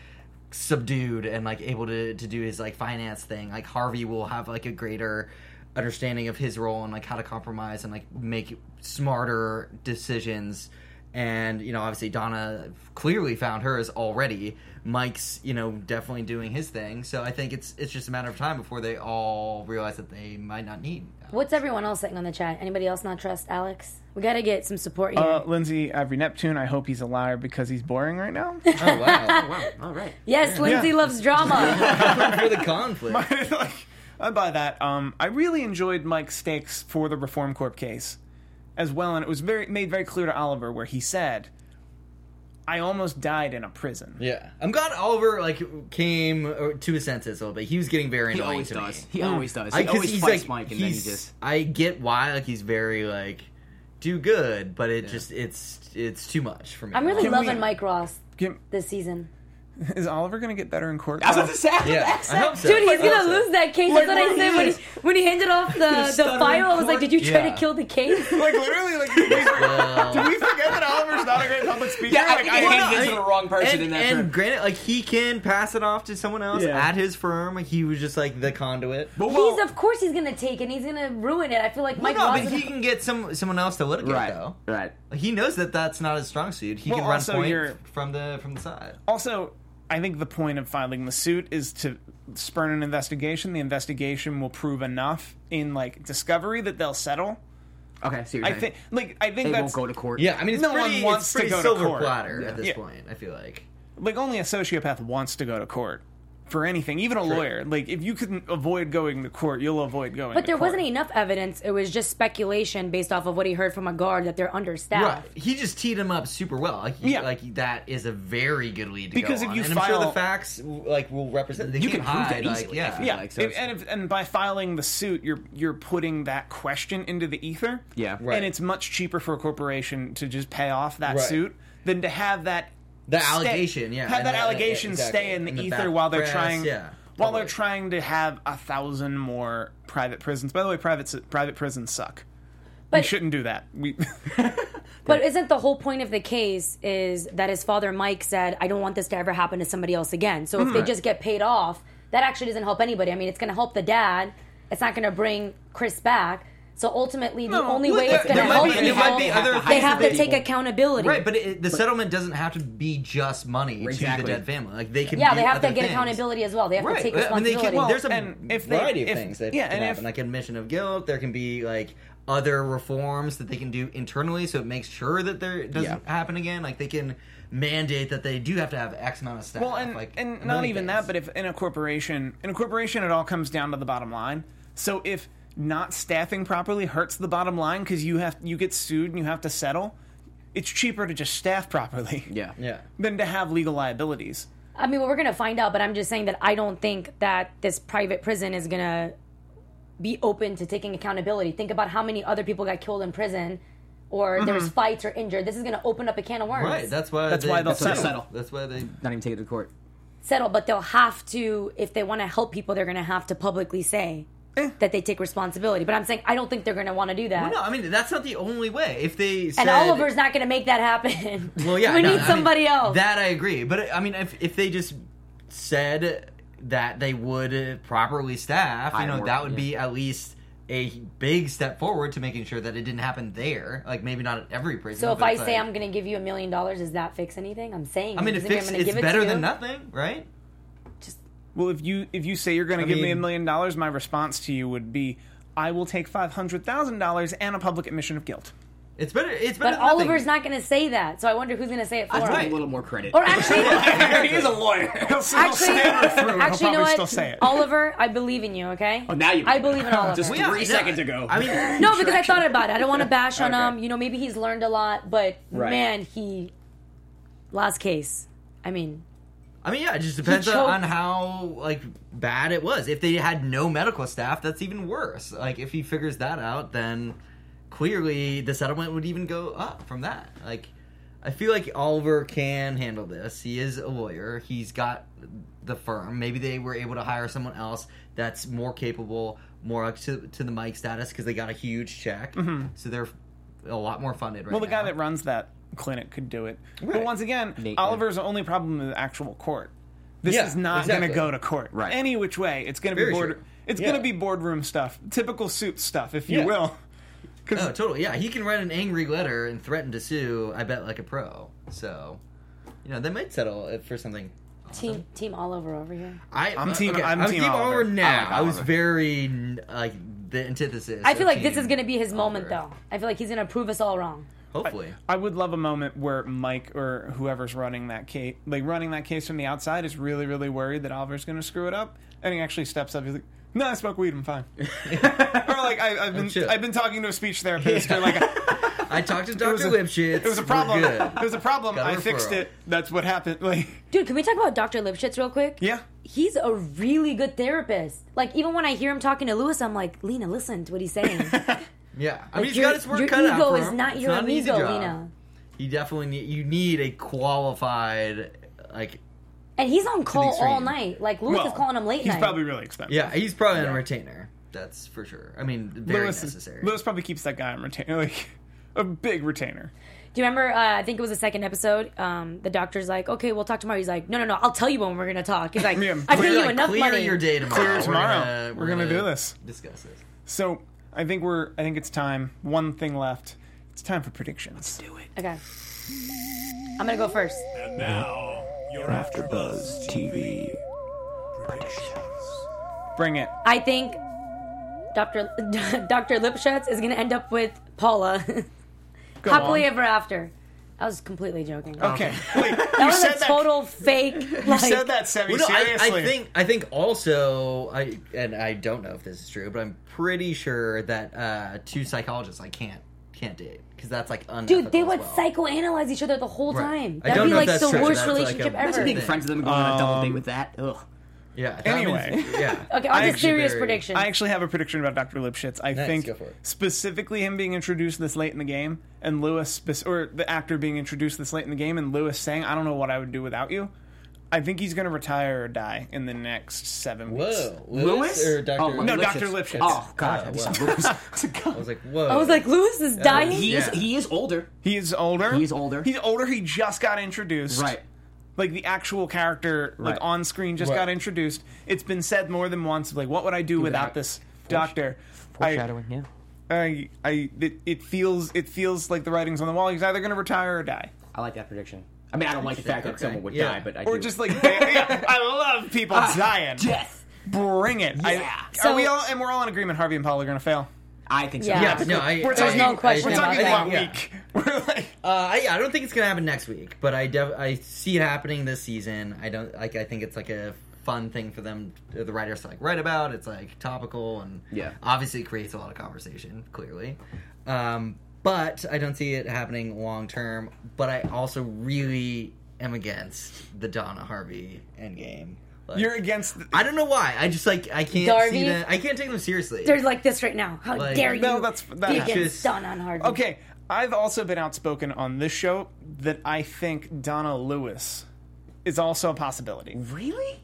subdued and like able to to do his like finance thing. Like Harvey will have like a greater understanding of his role and like how to compromise and like make smarter decisions. And you know, obviously Donna clearly found hers already. Mike's you know definitely doing his thing. So I think it's it's just a matter of time before they all realize that they might not need. What's everyone else saying on the chat? Anybody else not trust Alex? We got to get some support here. Uh, Lindsay Ivory Neptune. I hope he's a liar because he's boring right now. Oh wow! Wow. All right. yes, Lindsay Yeah. loves drama. for the conflict. like, I buy that. Um, I really enjoyed Mike's stakes for the Reform Corp case as well, and it was very made very clear to Oliver where he said, "I almost died in a prison." Yeah, I'm glad Oliver like came uh, to his senses a little bit. He was getting very He annoying always to does. me. He always does. He I- always he's fights like, Mike, and then he just. I get why like he's very like do good, but it just it's it's too much for me. I'm really Can loving we- Mike Ross Can- this season. Is Oliver going to get better in court? I was about to say. Yeah, I hope so. Dude, he's I gonna so. lose that case. Like, That's what I said he he, when he handed off the, the file. I was like, "Did you try Yeah. to kill the case?" like literally, like did we, did we forget that Oliver's not a great public speaker? Yeah, I like, think I Well, handed no, it I to the wrong person and, in that and firm. granted, like he can pass it off to someone else Yeah. at his firm. He was just like the conduit. But He's well, of course he's gonna take it. and He's gonna ruin it. I feel like Mike no, but he can get some someone else to litigate Right. though. Right. He knows that that's not his strong suit. He Well, can run also point you're- from the from the side. Also, I think the point of filing the suit is to spurn an investigation. The investigation will prove enough in like discovery that they'll settle. Okay. So you're I think, like, I think they that's won't go to court. Yeah, I mean, it's No one wants it's to pretty go to court. platter at this Yeah. point. I feel like. like only a sociopath wants to go to court for anything, even a lawyer. Like, if you can avoid going to court, you'll avoid going. but to there court. wasn't enough evidence. It was just speculation based off of what he heard from a guard that they're understaffed. Right. He just teed him up super well. Like, he- Yeah. like that is a very good lead to Because go if on. you and I'm sure the facts like will represent. They You can't can prove hide, that like, easily, yeah. I Yeah, like, so if- and if, and by filing the suit, you're you're putting that question into the ether. Yeah. Right. and it's much cheaper for a corporation to just pay off that Right. suit than to have that The stay- allegation, yeah, have that that- allegation exactly. stay in the In the ether while they're press, trying yeah, while totally. they're trying to have a thousand more private prisons. By the way, private private prisons suck. we shouldn't do that. We But isn't the whole point of the case is that his father Mike said, "I don't want this to ever happen to somebody else again." So if Mm-hmm. they just get paid off, that actually doesn't help anybody. I mean, it's going to help the dad. It's not going to bring Chris back. So ultimately, the No, only look, way there- it's going to help be- people, might be other they have to they- take accountability. Right, but it, the settlement doesn't have to be just money Exactly. to the dead family. Like they can. yeah, they have to get things. accountability as well. They have Right. to take I mean, they responsibility. there's a and if they- variety if- of things that yeah, can and if- happen, like admission of guilt. There can be like other reforms that they can do internally, so it makes sure that there doesn't Yeah. happen again. Like they can mandate that they do have to have X amount of staff. Well, and like, and not even things. that, but if in a corporation, in a corporation, it all comes down to the bottom line. So if not staffing properly hurts the bottom line because you have you get sued and you have to settle, it's cheaper to just staff properly. Yeah. yeah. Than to have legal liabilities. I mean, well, we're going to find out, but I'm just saying that I don't think that this private prison is going to be open to taking accountability. Think about how many other people got killed in prison or mm-hmm. there's fights or injured. This is going to open up a can of worms. Right. That's why. That's they, why they'll why they settle. settle. That's why they. Not even take it to court. Settle, but they'll have to, if they want to help people, they're going to have to publicly say Eh. that they take responsibility. But I'm saying I don't think they're going to want to do that. Well, no, I mean that's not the only way. If they said, and Oliver's not going to make that happen. Well, yeah, we no, need I mean, somebody else. That I agree, but I mean, if if they just said that they would properly staff, you know, more, that would yeah. be at least a big step forward to making sure that it didn't happen there. Like maybe not at every prison. so if I say like- I'm going to give you a million dollars, does that fix anything? I'm saying. I mean, it doesn't fix, I'm gonna it's give it better to than you. nothing, right? Well, if you if you say you're going to I give me a million dollars, my response to you would be, I will take five hundred thousand dollars and a public admission of guilt. It's better. It's better. But than nothing. Oliver's not going to say that, so I wonder who's going to say it for I'd him. give him a little more credit. Or actually, he is a lawyer. He'll, he'll actually, stammer through. and actually, he'll probably know what? still say it. Oliver, I believe in you. Okay. Oh, now you I believe in Oliver. Just three yeah. seconds ago. I mean, no, because I thought about it. I don't want to bash on Okay. him. You know, maybe he's learned a lot, but Right. man, he last case. I mean, I mean, yeah, it just depends choked. on how like bad it was. If they had no medical staff, that's even worse. Like if he figures that out, then clearly the settlement would even go up from that. Like I feel like Oliver can handle this. He is a lawyer. He's got the firm. Maybe they were able to hire someone else that's more capable, more up to, to the mic status because they got a huge check. So they're a lot more funded right Mm-hmm. Well, the guy that runs that clinic could do it. But once again, Nate, Oliver's only problem is actual court. This Yeah, is not exactly. going to go to court. Right. Any which way. It's going to be board. true. It's Yeah. going to be boardroom stuff, typical suit stuff, if you Yeah. will. Oh, totally. Yeah, he can write an angry letter and threaten to sue. I bet like a pro. So, you know, they might settle it for something. Team Team Oliver over here. I, I'm uh, team- okay, I'm I'm team team Oliver. Oliver now. I like I was Oliver. very like the antithesis. I feel of like this is going to be his moment, though. I feel like he's going to prove us all wrong. Hopefully, I would love a moment where Mike or whoever's running that case, like running that case from the outside, is really, really worried that Oliver's going to screw it up, and he actually steps up. He's like, "No, I smoke weed. I'm fine." or like, I, I've been, chill. I've been talking to a speech therapist. Or like, I talked to was Doctor a- Lipschitz. it was a problem. good. It was a problem. I fixed it. That's what happened. Like, Dude, can we talk about Dr. Lipschitz real quick? yeah. He's a really good therapist. Like, even when I hear him talking to Louis, I'm like, Lena, listen to what he's saying. Yeah, I Like, mean, he's your- got his work cut out ego for is him. not It's your an easy amigo, job. Lena. You definitely need. You need a qualified, like, And he's on call all night. Like, Louis is calling him late He's night. probably really expensive. yeah, he's probably on a retainer. That's for sure. I mean, very Louis, is- necessary. Louis probably keeps that guy on retainer, like a big retainer. Do you remember? Uh, I think it was the second episode. Um, the doctor's like, "Okay, we'll talk tomorrow." He's like, "No, no, no. I'll tell you when we're gonna talk." He's like, Yeah, "I pay clear- you like, enough clear money." your day tomorrow. Clear We're tomorrow. gonna- We're gonna do this. Discuss this. So I think we're. I think it's time. One thing left. It's time for predictions. Let's do it. Okay, I'm gonna go first. And now, your AfterBuzz TV predictions. Bring it. I think Doctor Doctor Lipschitz is gonna end up with Paula Go happily on. ever after. I was completely joking. Okay. Wait. That you was said a that. total fake. You Like, said that semi Well, no, I, seriously. I think I think also I and I don't know if this is true, but I'm pretty sure that uh, two psychologists I can't can't date because that's like unethical Dude, they as would well. psychoanalyze each other the whole Right. time. I That'd don't be know if like that's the true. worst That's like relationship a- ever. Imagine being thing. friends with them and going on a double Um, date with that. Ugh. Yeah. Anyway. means- yeah. Okay, I on to actually serious very- prediction. I actually have a prediction about Dr. Lipschitz. I Nice, think go for it. specifically him being introduced this late in the game, and Louis, or the actor being introduced this late in the game, and Louis saying, "I don't know what I would do without you." I think he's going to retire or die in the next seven weeks. Whoa, Louis? or Dr. Oh, No, Lipschitz. Dr. Lipschitz. Oh God, Oh, that'd wow. I was like, whoa. I was like, Louis is dying. he is Yeah. he is older. He is older. He's older. He's older. He just got introduced. Right. Like the actual character, like Right. on screen, just Right. got introduced. It's been said more than once. Like, what would I do without that. this doctor? I, Foreshadowing, yeah. I, I, it, it feels, it feels like the writing's on the wall. He's either going to retire or die, I like that prediction. I mean, I don't like the fact that Okay. someone would Yeah. die, but I or do. just like, I love people ah, dying. death. Bring it. I- Yeah. are we all? And we're all in agreement. Harvey and Paul are going to fail. I think so. Yeah. yeah, no, I, We're talking- no I- question We're about talking that. one yeah. week. We're like, Uh, I, I don't think it's gonna happen next week, but I def- I see it happening this season. I don't like. I think it's like a fun thing for them, the writers to like write about. It's like topical and Yeah. obviously it creates a lot of conversation. Clearly, um, but I don't see it happening long term. But I also really am against the Donna Harvey endgame. Like, you're against. The, I don't know why. I just like I can't Darvey? see that. I can't take them seriously. They're like this right now. How Like- dare you No, that's- that- be against Just- Don on Harvey? Okay, I've also been outspoken on this show that I think Donna Louis is also a possibility. Really?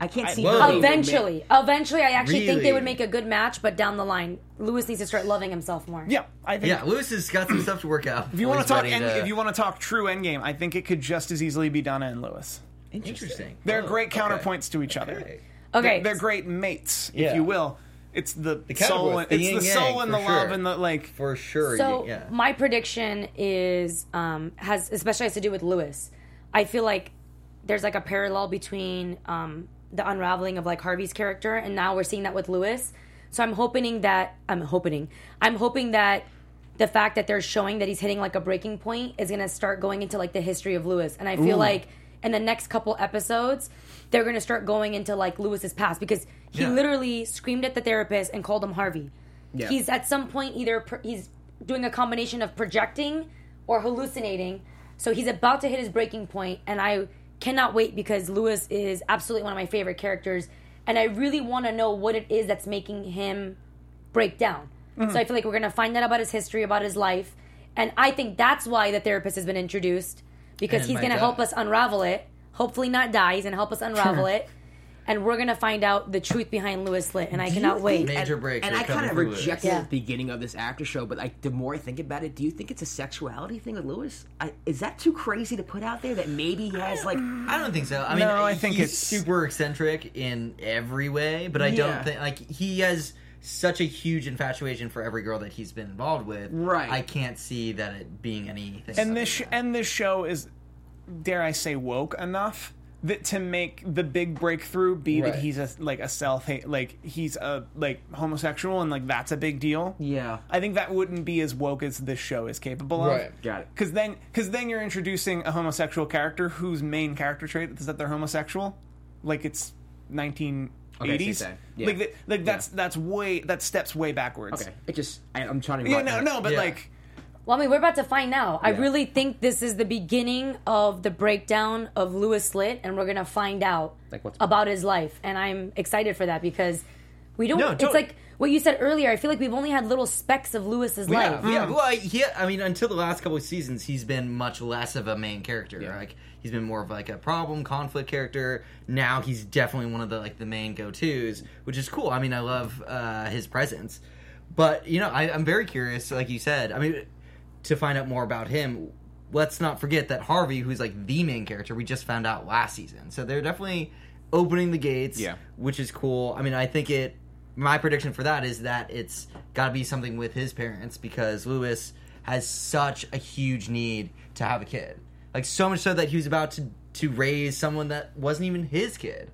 I can't see. Whoa. how they would Eventually, eventually, I actually think they would make a good match, but down the line, Louis needs to start loving himself more. Yeah, I think. yeah, Louis has got some stuff to work out. If you want to talk, end, if you want to talk true endgame, I think it could just as easily be Donna and Louis. Make- interesting, They're Oh, great okay. counterpoints to each other. Okay. Okay, They're great mates, if Yeah. you will. It's the, The soul. and- the It's the soul and the for love sure. and the like. for sure. So yeah. my prediction is um, has especially has to do with Louis. I feel like there's like a parallel between um, the unraveling of like Harvey's character, and now we're seeing that with Louis. So I'm hoping that I'm hoping I'm hoping that the fact that they're showing that he's hitting like a breaking point is gonna start going into like the history of Louis, and I feel like in the next couple episodes they're gonna start going into like Louis's past because he Yeah. literally screamed at the therapist and called him Harvey. Yeah. He's at some point either pr- he's doing a combination of projecting or hallucinating. So he's about to hit his breaking point, and I cannot wait because Louis is absolutely one of my favorite characters, and I really want to know what it is that's making him break down. Mm-hmm. So I feel like we're gonna find out about his history, about his life, And I think that's why the therapist has been introduced because And he's going to die. help us unravel it. Hopefully, not die. He's going to help us unravel it. And we're going to find out the truth behind Louis Litt. And I cannot wait. Major break. And are I kind of rejected Yeah. the beginning of this after show, but like the more I think about it, do you think it's a sexuality thing with Louis? I, is that too crazy to put out there that maybe he has like? I don't think so. I mean, No, I think he's it's- super eccentric in every way, but I Yeah. don't think like he has such a huge infatuation for every girl that he's been involved with. Right. I can't see that it being anything. and this sh- and this show is dare I say woke enough that to make the big breakthrough be Right. that he's a like a self hate like he's a like homosexual and like that's a big deal. Yeah. I think that wouldn't be as woke as this show is capable of. Right. Got it. Because then, because then you're introducing a homosexual character whose main character trait is that they're homosexual, like it's 1980s. Okay, so that- yeah. Like, th- like that's that's way that steps way backwards. Okay, it just I, I'm trying to. Yeah, no, no, but Yeah. like, Well, I mean, we're about to find out. I really think this is the beginning of the breakdown of Louis Litt, and we're gonna find out Like what's- about his life. And I'm excited for that because we don't. No, it's totally. like what you said earlier. I feel like we've only had little specks of Louis's Yeah, life. yeah. Mm. Well, he, I mean, until the last couple of seasons, he's been much less of a main character. Yeah. Like he's been more of like a problem, conflict character. Now he's definitely one of the like the main go tos, which is cool. I mean, I love uh, his presence. But you know, I, I'm very curious. Like you said, I mean, to find out more about him. Let's not forget that Harvey, who's like the main character, we just found out last season. So they're definitely opening the gates, Yeah. which is cool. I mean, I think it. My prediction for that is that it's got to be something with his parents because Louis has such a huge need to have a kid, like so much so that he was about to to raise someone that wasn't even his kid.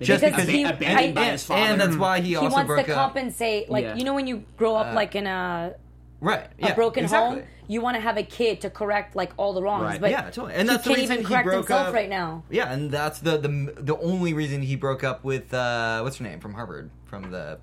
Just Because because, he- he, abandoned by his father. and that's why he, He also wants broke to up. compensate, like Yeah. you know, when you grow up Uh, like in a right? a broken exactly. home, you want to have a kid to correct like all the wrongs. Right. But yeah, totally. And he that's the can't reason even he correct broke himself up right now. Yeah, and that's the the the only reason he broke up with uh what's her name from Harvard from the.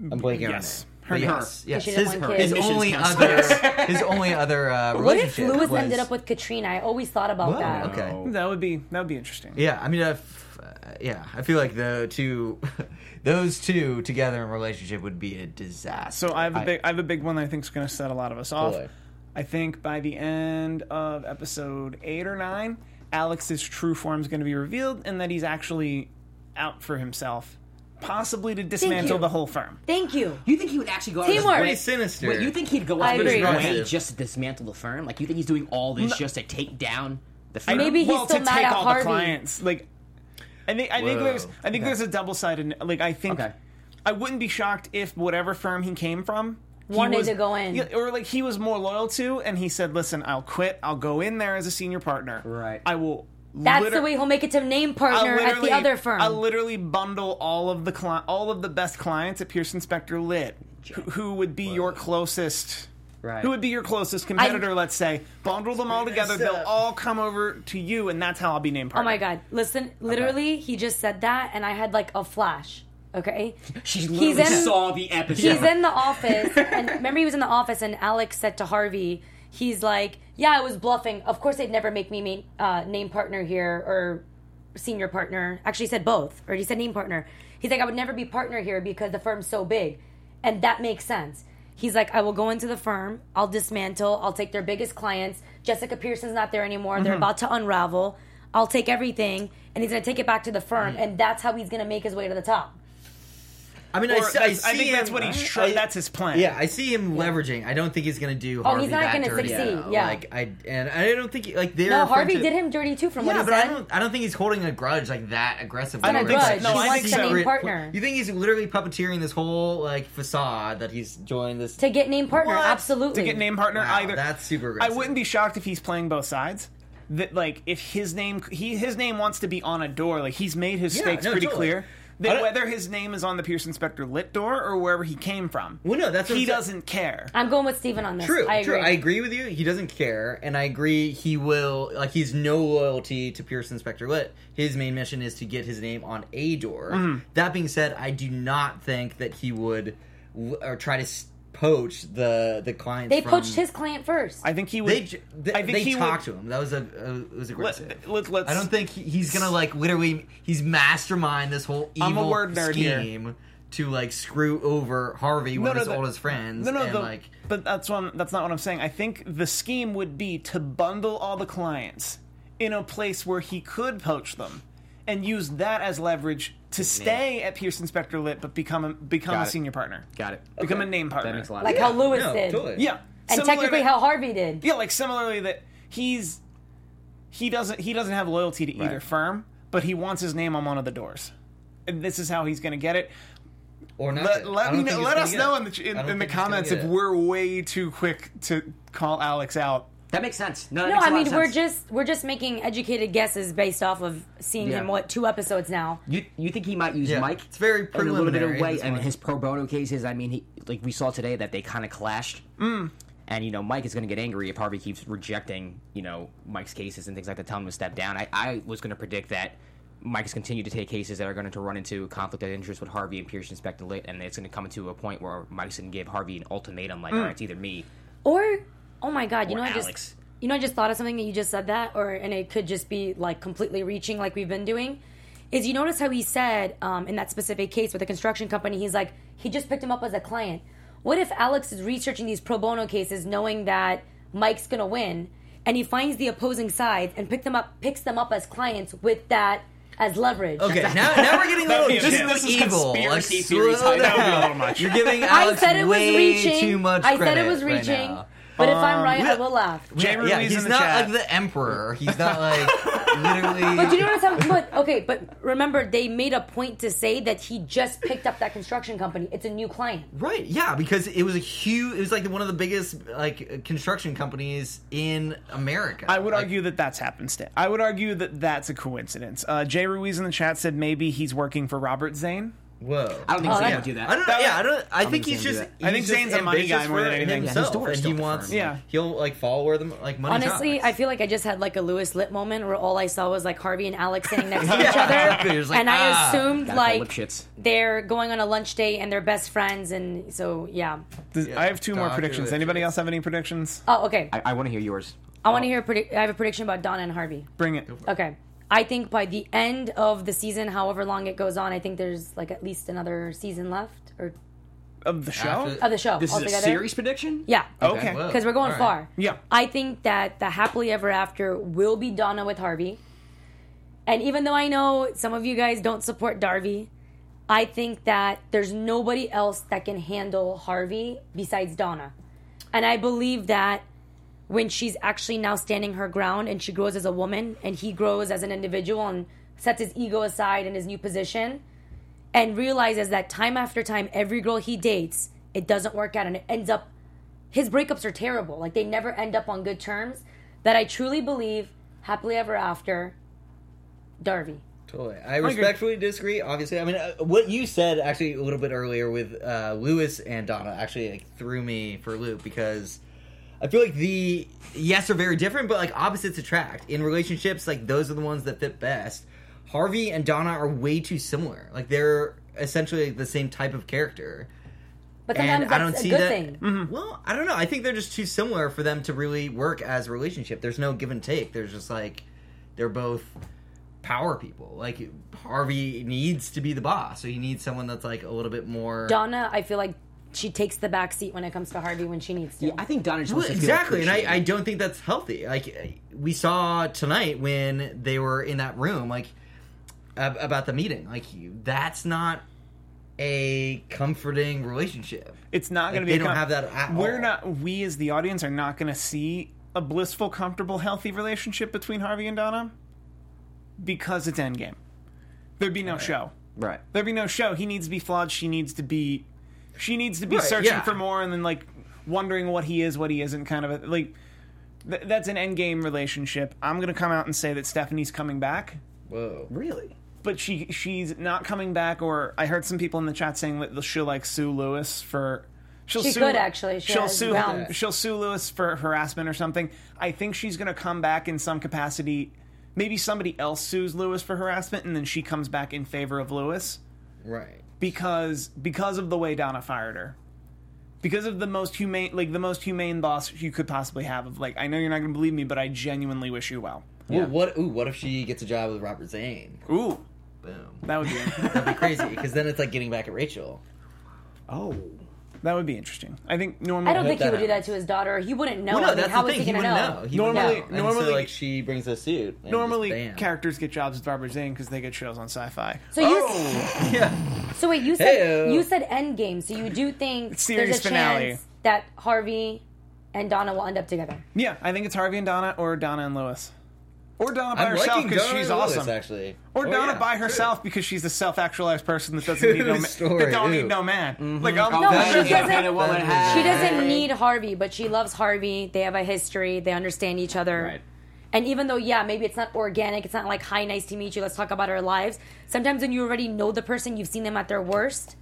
I'm blanking on Yes. her name. Her. Yes, yes. His, didn't his only other his only other uh, What if Louis was- ended up with Katrina? I always thought about Whoa, that. okay. that would be that would be interesting. Yeah, I mean, if, uh, yeah, I feel like the two, those two together in a relationship would be a disaster. So I have a I- big I have a big one that I think is going to set a lot of us off. Totally. I think by the end of episode eight or nine, Alex's true form is going to be revealed, and that he's actually out for himself, possibly to dismantle the whole firm. Thank you. You think he would actually go out of his Teamwork. way? Sinister. Wait, you think he'd go I out of his agree. way Aggressive. just to dismantle the firm? Like you think he's doing all this just to take down the firm? Maybe he's well, still to mad take at all Harvey. the clients. Like, I think I think Whoa. there's I think Okay. there's a double sided. Like, I think Okay. I wouldn't be shocked if whatever firm he came from. he Wanted was- to go in. Yeah, or like he was more loyal to, and he said, "Listen, I'll quit. I'll go in there as a senior partner. Right. I will." That's liter- the way he'll make it to name partner at the other firm. I'll literally bundle all of the cli- all of the best clients at Pearson Specter Litt, who, who would be your closest. Right. Who would be your closest competitor? let's say bundle them all together. They'll all come over to you, and that's how I'll be named partner. oh my god! Listen, literally, he just said that, and I had like a flash. Okay, She literally in- saw the episode. he's in the office, and remember he was in the office, and Alex said to Harvey, he's like, "Yeah, I was bluffing. Of course, they'd never make me main, uh, name partner here or senior partner. Actually, he said both, or he said name partner. He's like, I would never be partner here because the firm's so big, and that makes sense. He's like, I will go into the firm, I'll dismantle, I'll take their biggest clients. Jessica Pearson's not there anymore. They're about to unravel. I'll take everything, and he's gonna take it back to the firm, and that's how he's gonna make his way to the top. I mean, Or I, see- I, that's- I see think that's what he's. Tr- I- that's his plan. Yeah, I see him leveraging. I don't think he's going to do. Harvey Oh, Harvey he's not that gonna dirty, succeed, though. yeah. like I and I don't think like they're No, Harvey friendship- did him dirty too, from what I said. Yeah, he but I don't. I don't think he's holding a grudge like that aggressively. I don't think so. No, he I wants think to so. name partner. You think he's literally puppeteering this whole like facade that he's joined this to get named partner, What? absolutely. to get named partner Wow, either. that's super I wouldn't be shocked if he's playing both sides. That like if his name he his name wants to be on a door, like he's made his Yeah, stakes no, pretty totally. clear. I whether his name is on the Pearson Specter Litt door or wherever he came from, Well, no, that's what he I'm saying. doesn't care. I'm going with Steven on this. True, I agree. true. I agree with you. He doesn't care, and I agree he will. Like he's no loyalty to Pearson Specter Litt. His main mission is to get his name on a door. Mm-hmm. That being said, I do not think that he would w- or try to s- poach the the clients. They from, poached his client first. I think he would. They they, I think they he talked would. to him. That was a uh, it was aggressive. Let, let, let's. I don't think he, he's gonna like literally. He's mastermind this whole evil I'm a word nerd here. scheme to like screw over Harvey, one No, of no, his the- oldest friends. No, no, and the, like but that's one. That's not what I'm saying. I think the scheme would be to bundle all the clients in a place where he could poach them, and use that as leverage to stay at Pearson Specter Litt, but become a, become Got a it. senior partner, Got it. become Okay. a name partner. That makes a lot like of how sense. Louis no, did, totally. Yeah, and Similar technically to- how Harvey did. Yeah, like similarly that he's he doesn't he doesn't have loyalty to either Right. firm, but he wants his name on one of the doors. And this is how he's going to get it. or not. Let, let, me know, let us know in the ch- in, in the think it's gonna comments if we're way too quick to call Alex out. That makes sense. No, that No, makes a I lot mean of we're just we're just making educated guesses based off of seeing Yeah. him what two episodes now. You you think he might use Yeah, Mike? it's very in a little bit of preliminary way, at this and his pro bono cases. I mean, he like we saw today that they kind of clashed. Mm. And you know, Mike is going to get angry if Harvey keeps rejecting you know Mike's cases and things like that, telling him to step down. I, I was going to predict that Mike's continued to take cases that are going to run into conflict of interest with Harvey and Pearson Specter Litt, and it's going to come to a point where Mike's going to give Harvey an ultimatum, like, all right, it's either me Or oh my god, you or know I just you know I just thought of something that you just said that, or and it could just be like completely reaching like we've been doing. Is you notice how he said um, in that specific case with the construction company, he's like he just picked him up as a client. What if Alex is researching these pro bono cases, knowing that Mike's gonna win, and he finds the opposing side and pick them up, picks them up as clients with that as leverage? Okay, now, now we're getting a little be a too bit- this is evil. conspiracy like, theories. That would be a little much. You're giving I Alex said it was way reaching. too much I said it credit was right reaching. now. But if I'm right, I will laugh. Jay yeah, Ruiz yeah, in he's the not chat. like the emperor. He's not like literally. But you notice how? But okay, but remember they made a point to say that he just picked up that construction company. It's a new client. Right, yeah, because it was a huge. It was like one of the biggest like construction companies in America. I would Like, argue that that's happenstance. I would argue that that's a coincidence. Uh, Jay Ruiz in the chat said maybe he's working for Robert Zane. Whoa. I don't think Oh, Zane that- would do that. I don't know. Yeah, I don't. I, think think he's Zane just. do I think he's just Zane's a money guy more than anything. Yeah, Himself, door and he wants. firm. Yeah. he'll like follow where the like money. Honestly, talks. I feel like I just had like a Louis Litt moment where all I saw was like Harvey and Alex sitting next to each other, exactly. It was like, and I ah, assumed like they're going on a lunch date and they're best friends, and so yeah. Does- Yeah, I have two more predictions. Richards. Anybody else have any predictions? Oh, okay. I, I want to hear yours. I want to hear. I have a prediction about Donna and Harvey. Bring it. Okay. I think by the end of the season, however long it goes on, I think there's like at least another season left or Of the show? After- of the show This is a altogether. series prediction. Yeah. Okay. Whoa. because we're going All right. far. Yeah. I think that the happily ever after will be Donna with Harvey. And even though I know some of you guys don't support Darvey, I think that there's nobody else that can handle Harvey besides Donna. And I believe that when she's actually now standing her ground and she grows as a woman and he grows as an individual and sets his ego aside in his new position and realizes that time after time every girl he dates it doesn't work out and it ends up his breakups are terrible like they never end up on good terms that i truly believe happily ever after darvey Totally. I respectfully disagree. Obviously, I mean, uh, what you said actually a little bit earlier with uh, Louis and Donna actually like, threw me for a loop because I feel like the yes are very different, but like opposites attract in relationships. Like those are the ones that fit best. Harvey and Donna are way too similar. Like they're essentially like, the same type of character. but sometimes And I don't a see good that. thing mm-hmm. Well, I don't know. I think they're just too similar for them to really work as a relationship. There's no give and take. There's just like they're both power people. Like Harvey needs to be the boss, so he needs someone that's like a little bit more. donna i feel like she takes the back seat when it comes to harvey when she needs to Yeah, I think Donna just Well, wants to feel exactly, and I, I don't think that's healthy. Like we saw tonight when they were in that room, like ab- about the meeting. Like that's not a comforting relationship. It's not going Like, to be. they a don't have that at We're all. not. We as the audience are not going to see a blissful, comfortable, healthy relationship between Harvey and Donna because it's Endgame. There'd be no show. right. There'd be no show. He needs to be flawed. She needs to be. She needs to be Right, searching yeah. for more, and then like wondering what he is, what he isn't. Kind of a, like th- that's an end game relationship. I'm gonna come out and say that Stephanie's coming back, Whoa. Really? but she she's not coming back. Or I heard some people in the chat saying that she'll like sue Louis for. She'll She sue, could, actually. She will sue. grounds. She'll sue Louis for harassment or something. I think she's gonna come back in some capacity. Maybe somebody else sues Louis for harassment, and then she comes back in favor of Louis Right. Because because of the way Donna fired her. Because of the most humane, like the most humane boss you could possibly have. Of like, I know you're not going to believe me, but I genuinely wish you well. Well, what? Ooh, what if she gets a job with Robert Zane? Ooh, Boom. That would be That'd be crazy because then it's like getting back at Rachel. oh, that would be interesting. I think normally I don't think he that would do that to his daughter. He wouldn't know. Well, no, I mean, that's how the is thing. he He gonna wouldn't know? know. He Normally- wouldn't know. And normally- so, like she brings a suit. and normally just bam. characters get jobs as Barbara Zane because they get shows on Sci-Fi. So you, Oh, yeah. so wait, you said Heyo. you said Endgame. So you do think Series there's a finale. chance that Harvey and Donna will end up together? Yeah, I think it's Harvey and Donna, or Donna and Louis, or Donna by I'm herself liking because Donna she's Louis, awesome, actually. or Oh, Donna yeah, by true. herself because she's a self-actualized person that doesn't need no man. story, that don't ooh. need no man. Mm-hmm. Like oh, I'm, No, That she is doesn't- kind of what would She doesn't need Harvey, but she loves Harvey. They have a history. They understand each other. Right. And even though, yeah, maybe it's not organic, it's not like, hi, nice to meet you, let's talk about our lives. Sometimes when you already know the person, you've seen them at their worst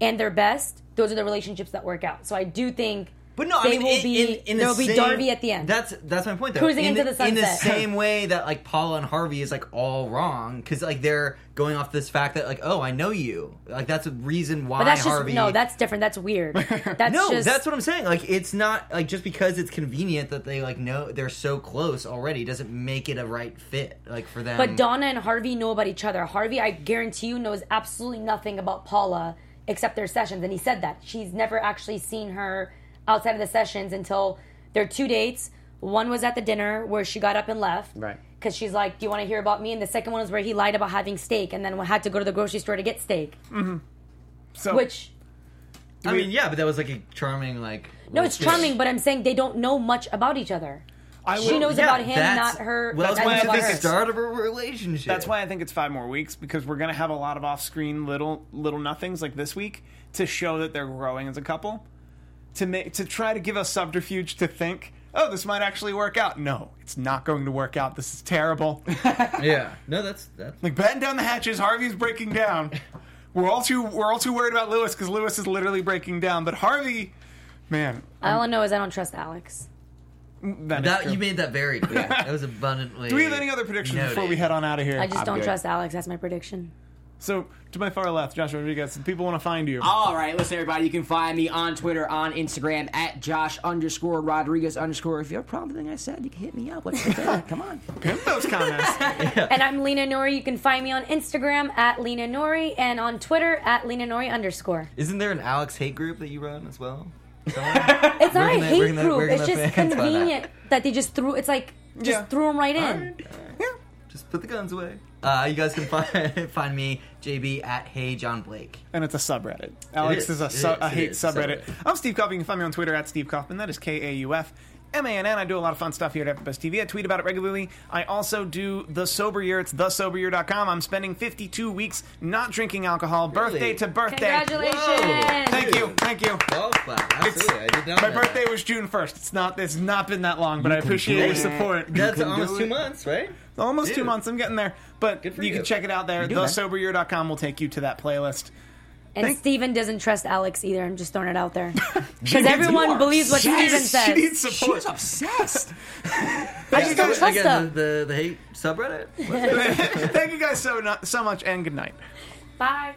and their best, those are the relationships that work out. So I do think But no, they I mean, will in, be, in, in there the will be Darvey at the end. That's that's my point, though. Cruising in into the sunset in the same way that like Paula and Harvey is like all wrong because like they're going off this fact that like oh I know you like that's a reason why but that's just, Harvey. no, that's different. That's weird. That's no, just, that's what I'm saying. Like, it's not like just because it's convenient that they like know they're so close already doesn't make it a right fit. Like for them, But Donna and Harvey know about each other. Harvey, I guarantee you, knows absolutely nothing about Paula except their sessions. And he said that. She's never actually seen her outside of the sessions until their two dates. One was at the dinner where she got up and left. Right. Because she's like, Do you want to hear about me? And the second one was where he lied about having steak and then had to go to the grocery store to get steak. Mm-hmm. so Which, I mean, yeah, but that was like a charming like. no, it's charming, but I'm saying they don't know much about each other. I She will- knows Yeah, about him, not her. Well, that's why him it's about the start of a relationship. That's why I think it's five more weeks because we're gonna have a lot of off-screen little little nothings like this week to show that they're growing as a couple. To make to try to give us subterfuge to think, oh, this might actually work out. No, it's not going to work out. This is terrible. Yeah. No, that's that's. like batten down the hatches. Harvey's breaking down. We're all too we're all too worried about Louis because Louis is literally breaking down. But Harvey, man, All I know is I don't trust Alex. Mm, that, is That you made that very clear. That was abundantly. Do we have any other predictions noted. before we head on out of here? I just don't good. trust Alex. That's my prediction. So to my far left, Josh Rodriguez. People want to find you. All right, listen, everybody. You can find me on Twitter, on Instagram at Josh underscore Rodriguez underscore. If you have a problem with anything I said, you can hit me up. What's the deal? Come on. Pimp those comments. And I'm Lena Nori. You can find me on Instagram at Lena Nori and on Twitter at Lena Nori underscore. Isn't there an Alex hate group that you run as well? It's not Where a can they- where hate can group. where It's just fans convenient that they just threw. It's like just Yeah. threw them right in. yeah. Just put the guns away. Uh, you guys can find find me JB at Hey John Blake. and it's a subreddit. Alex is. is, a, su- is. a hate subreddit. Subreddit. I'm Steve Kaufmann. You can find me on Twitter at Steve Kaufmann. That is K A U F. M A N N. I do a lot of fun stuff here at AfterBuzz TV. I tweet about it regularly. I also do the Sober Year. It's thesoberyear.com. I'm spending 52 weeks not drinking alcohol, birthday to birthday. Congratulations! Whoa. Thank you, thank you. Oh, wow. Absolutely. I did not My know birthday that. was June 1st. It's not. It's not been that long, but I appreciate your support. That's can almost two months, right? Almost two months. I'm getting there. But you, you. can check it out there. do, man. Thesoberyear.com will take you to that playlist. And Thank- Steven doesn't trust Alex either. I'm just throwing it out there. Because everyone believes what she Steven says. She needs support. She's obsessed. I just don't trust Again, them. the, the, the hate subreddit? Thank you guys so, no- so much, and good night. Bye.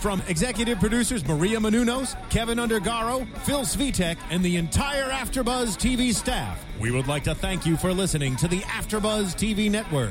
From executive producers Maria Menounos, Keven Undergaro, Phil Svitek, and the entire AfterBuzz TV staff, we would like to thank you for listening to the AfterBuzz TV network.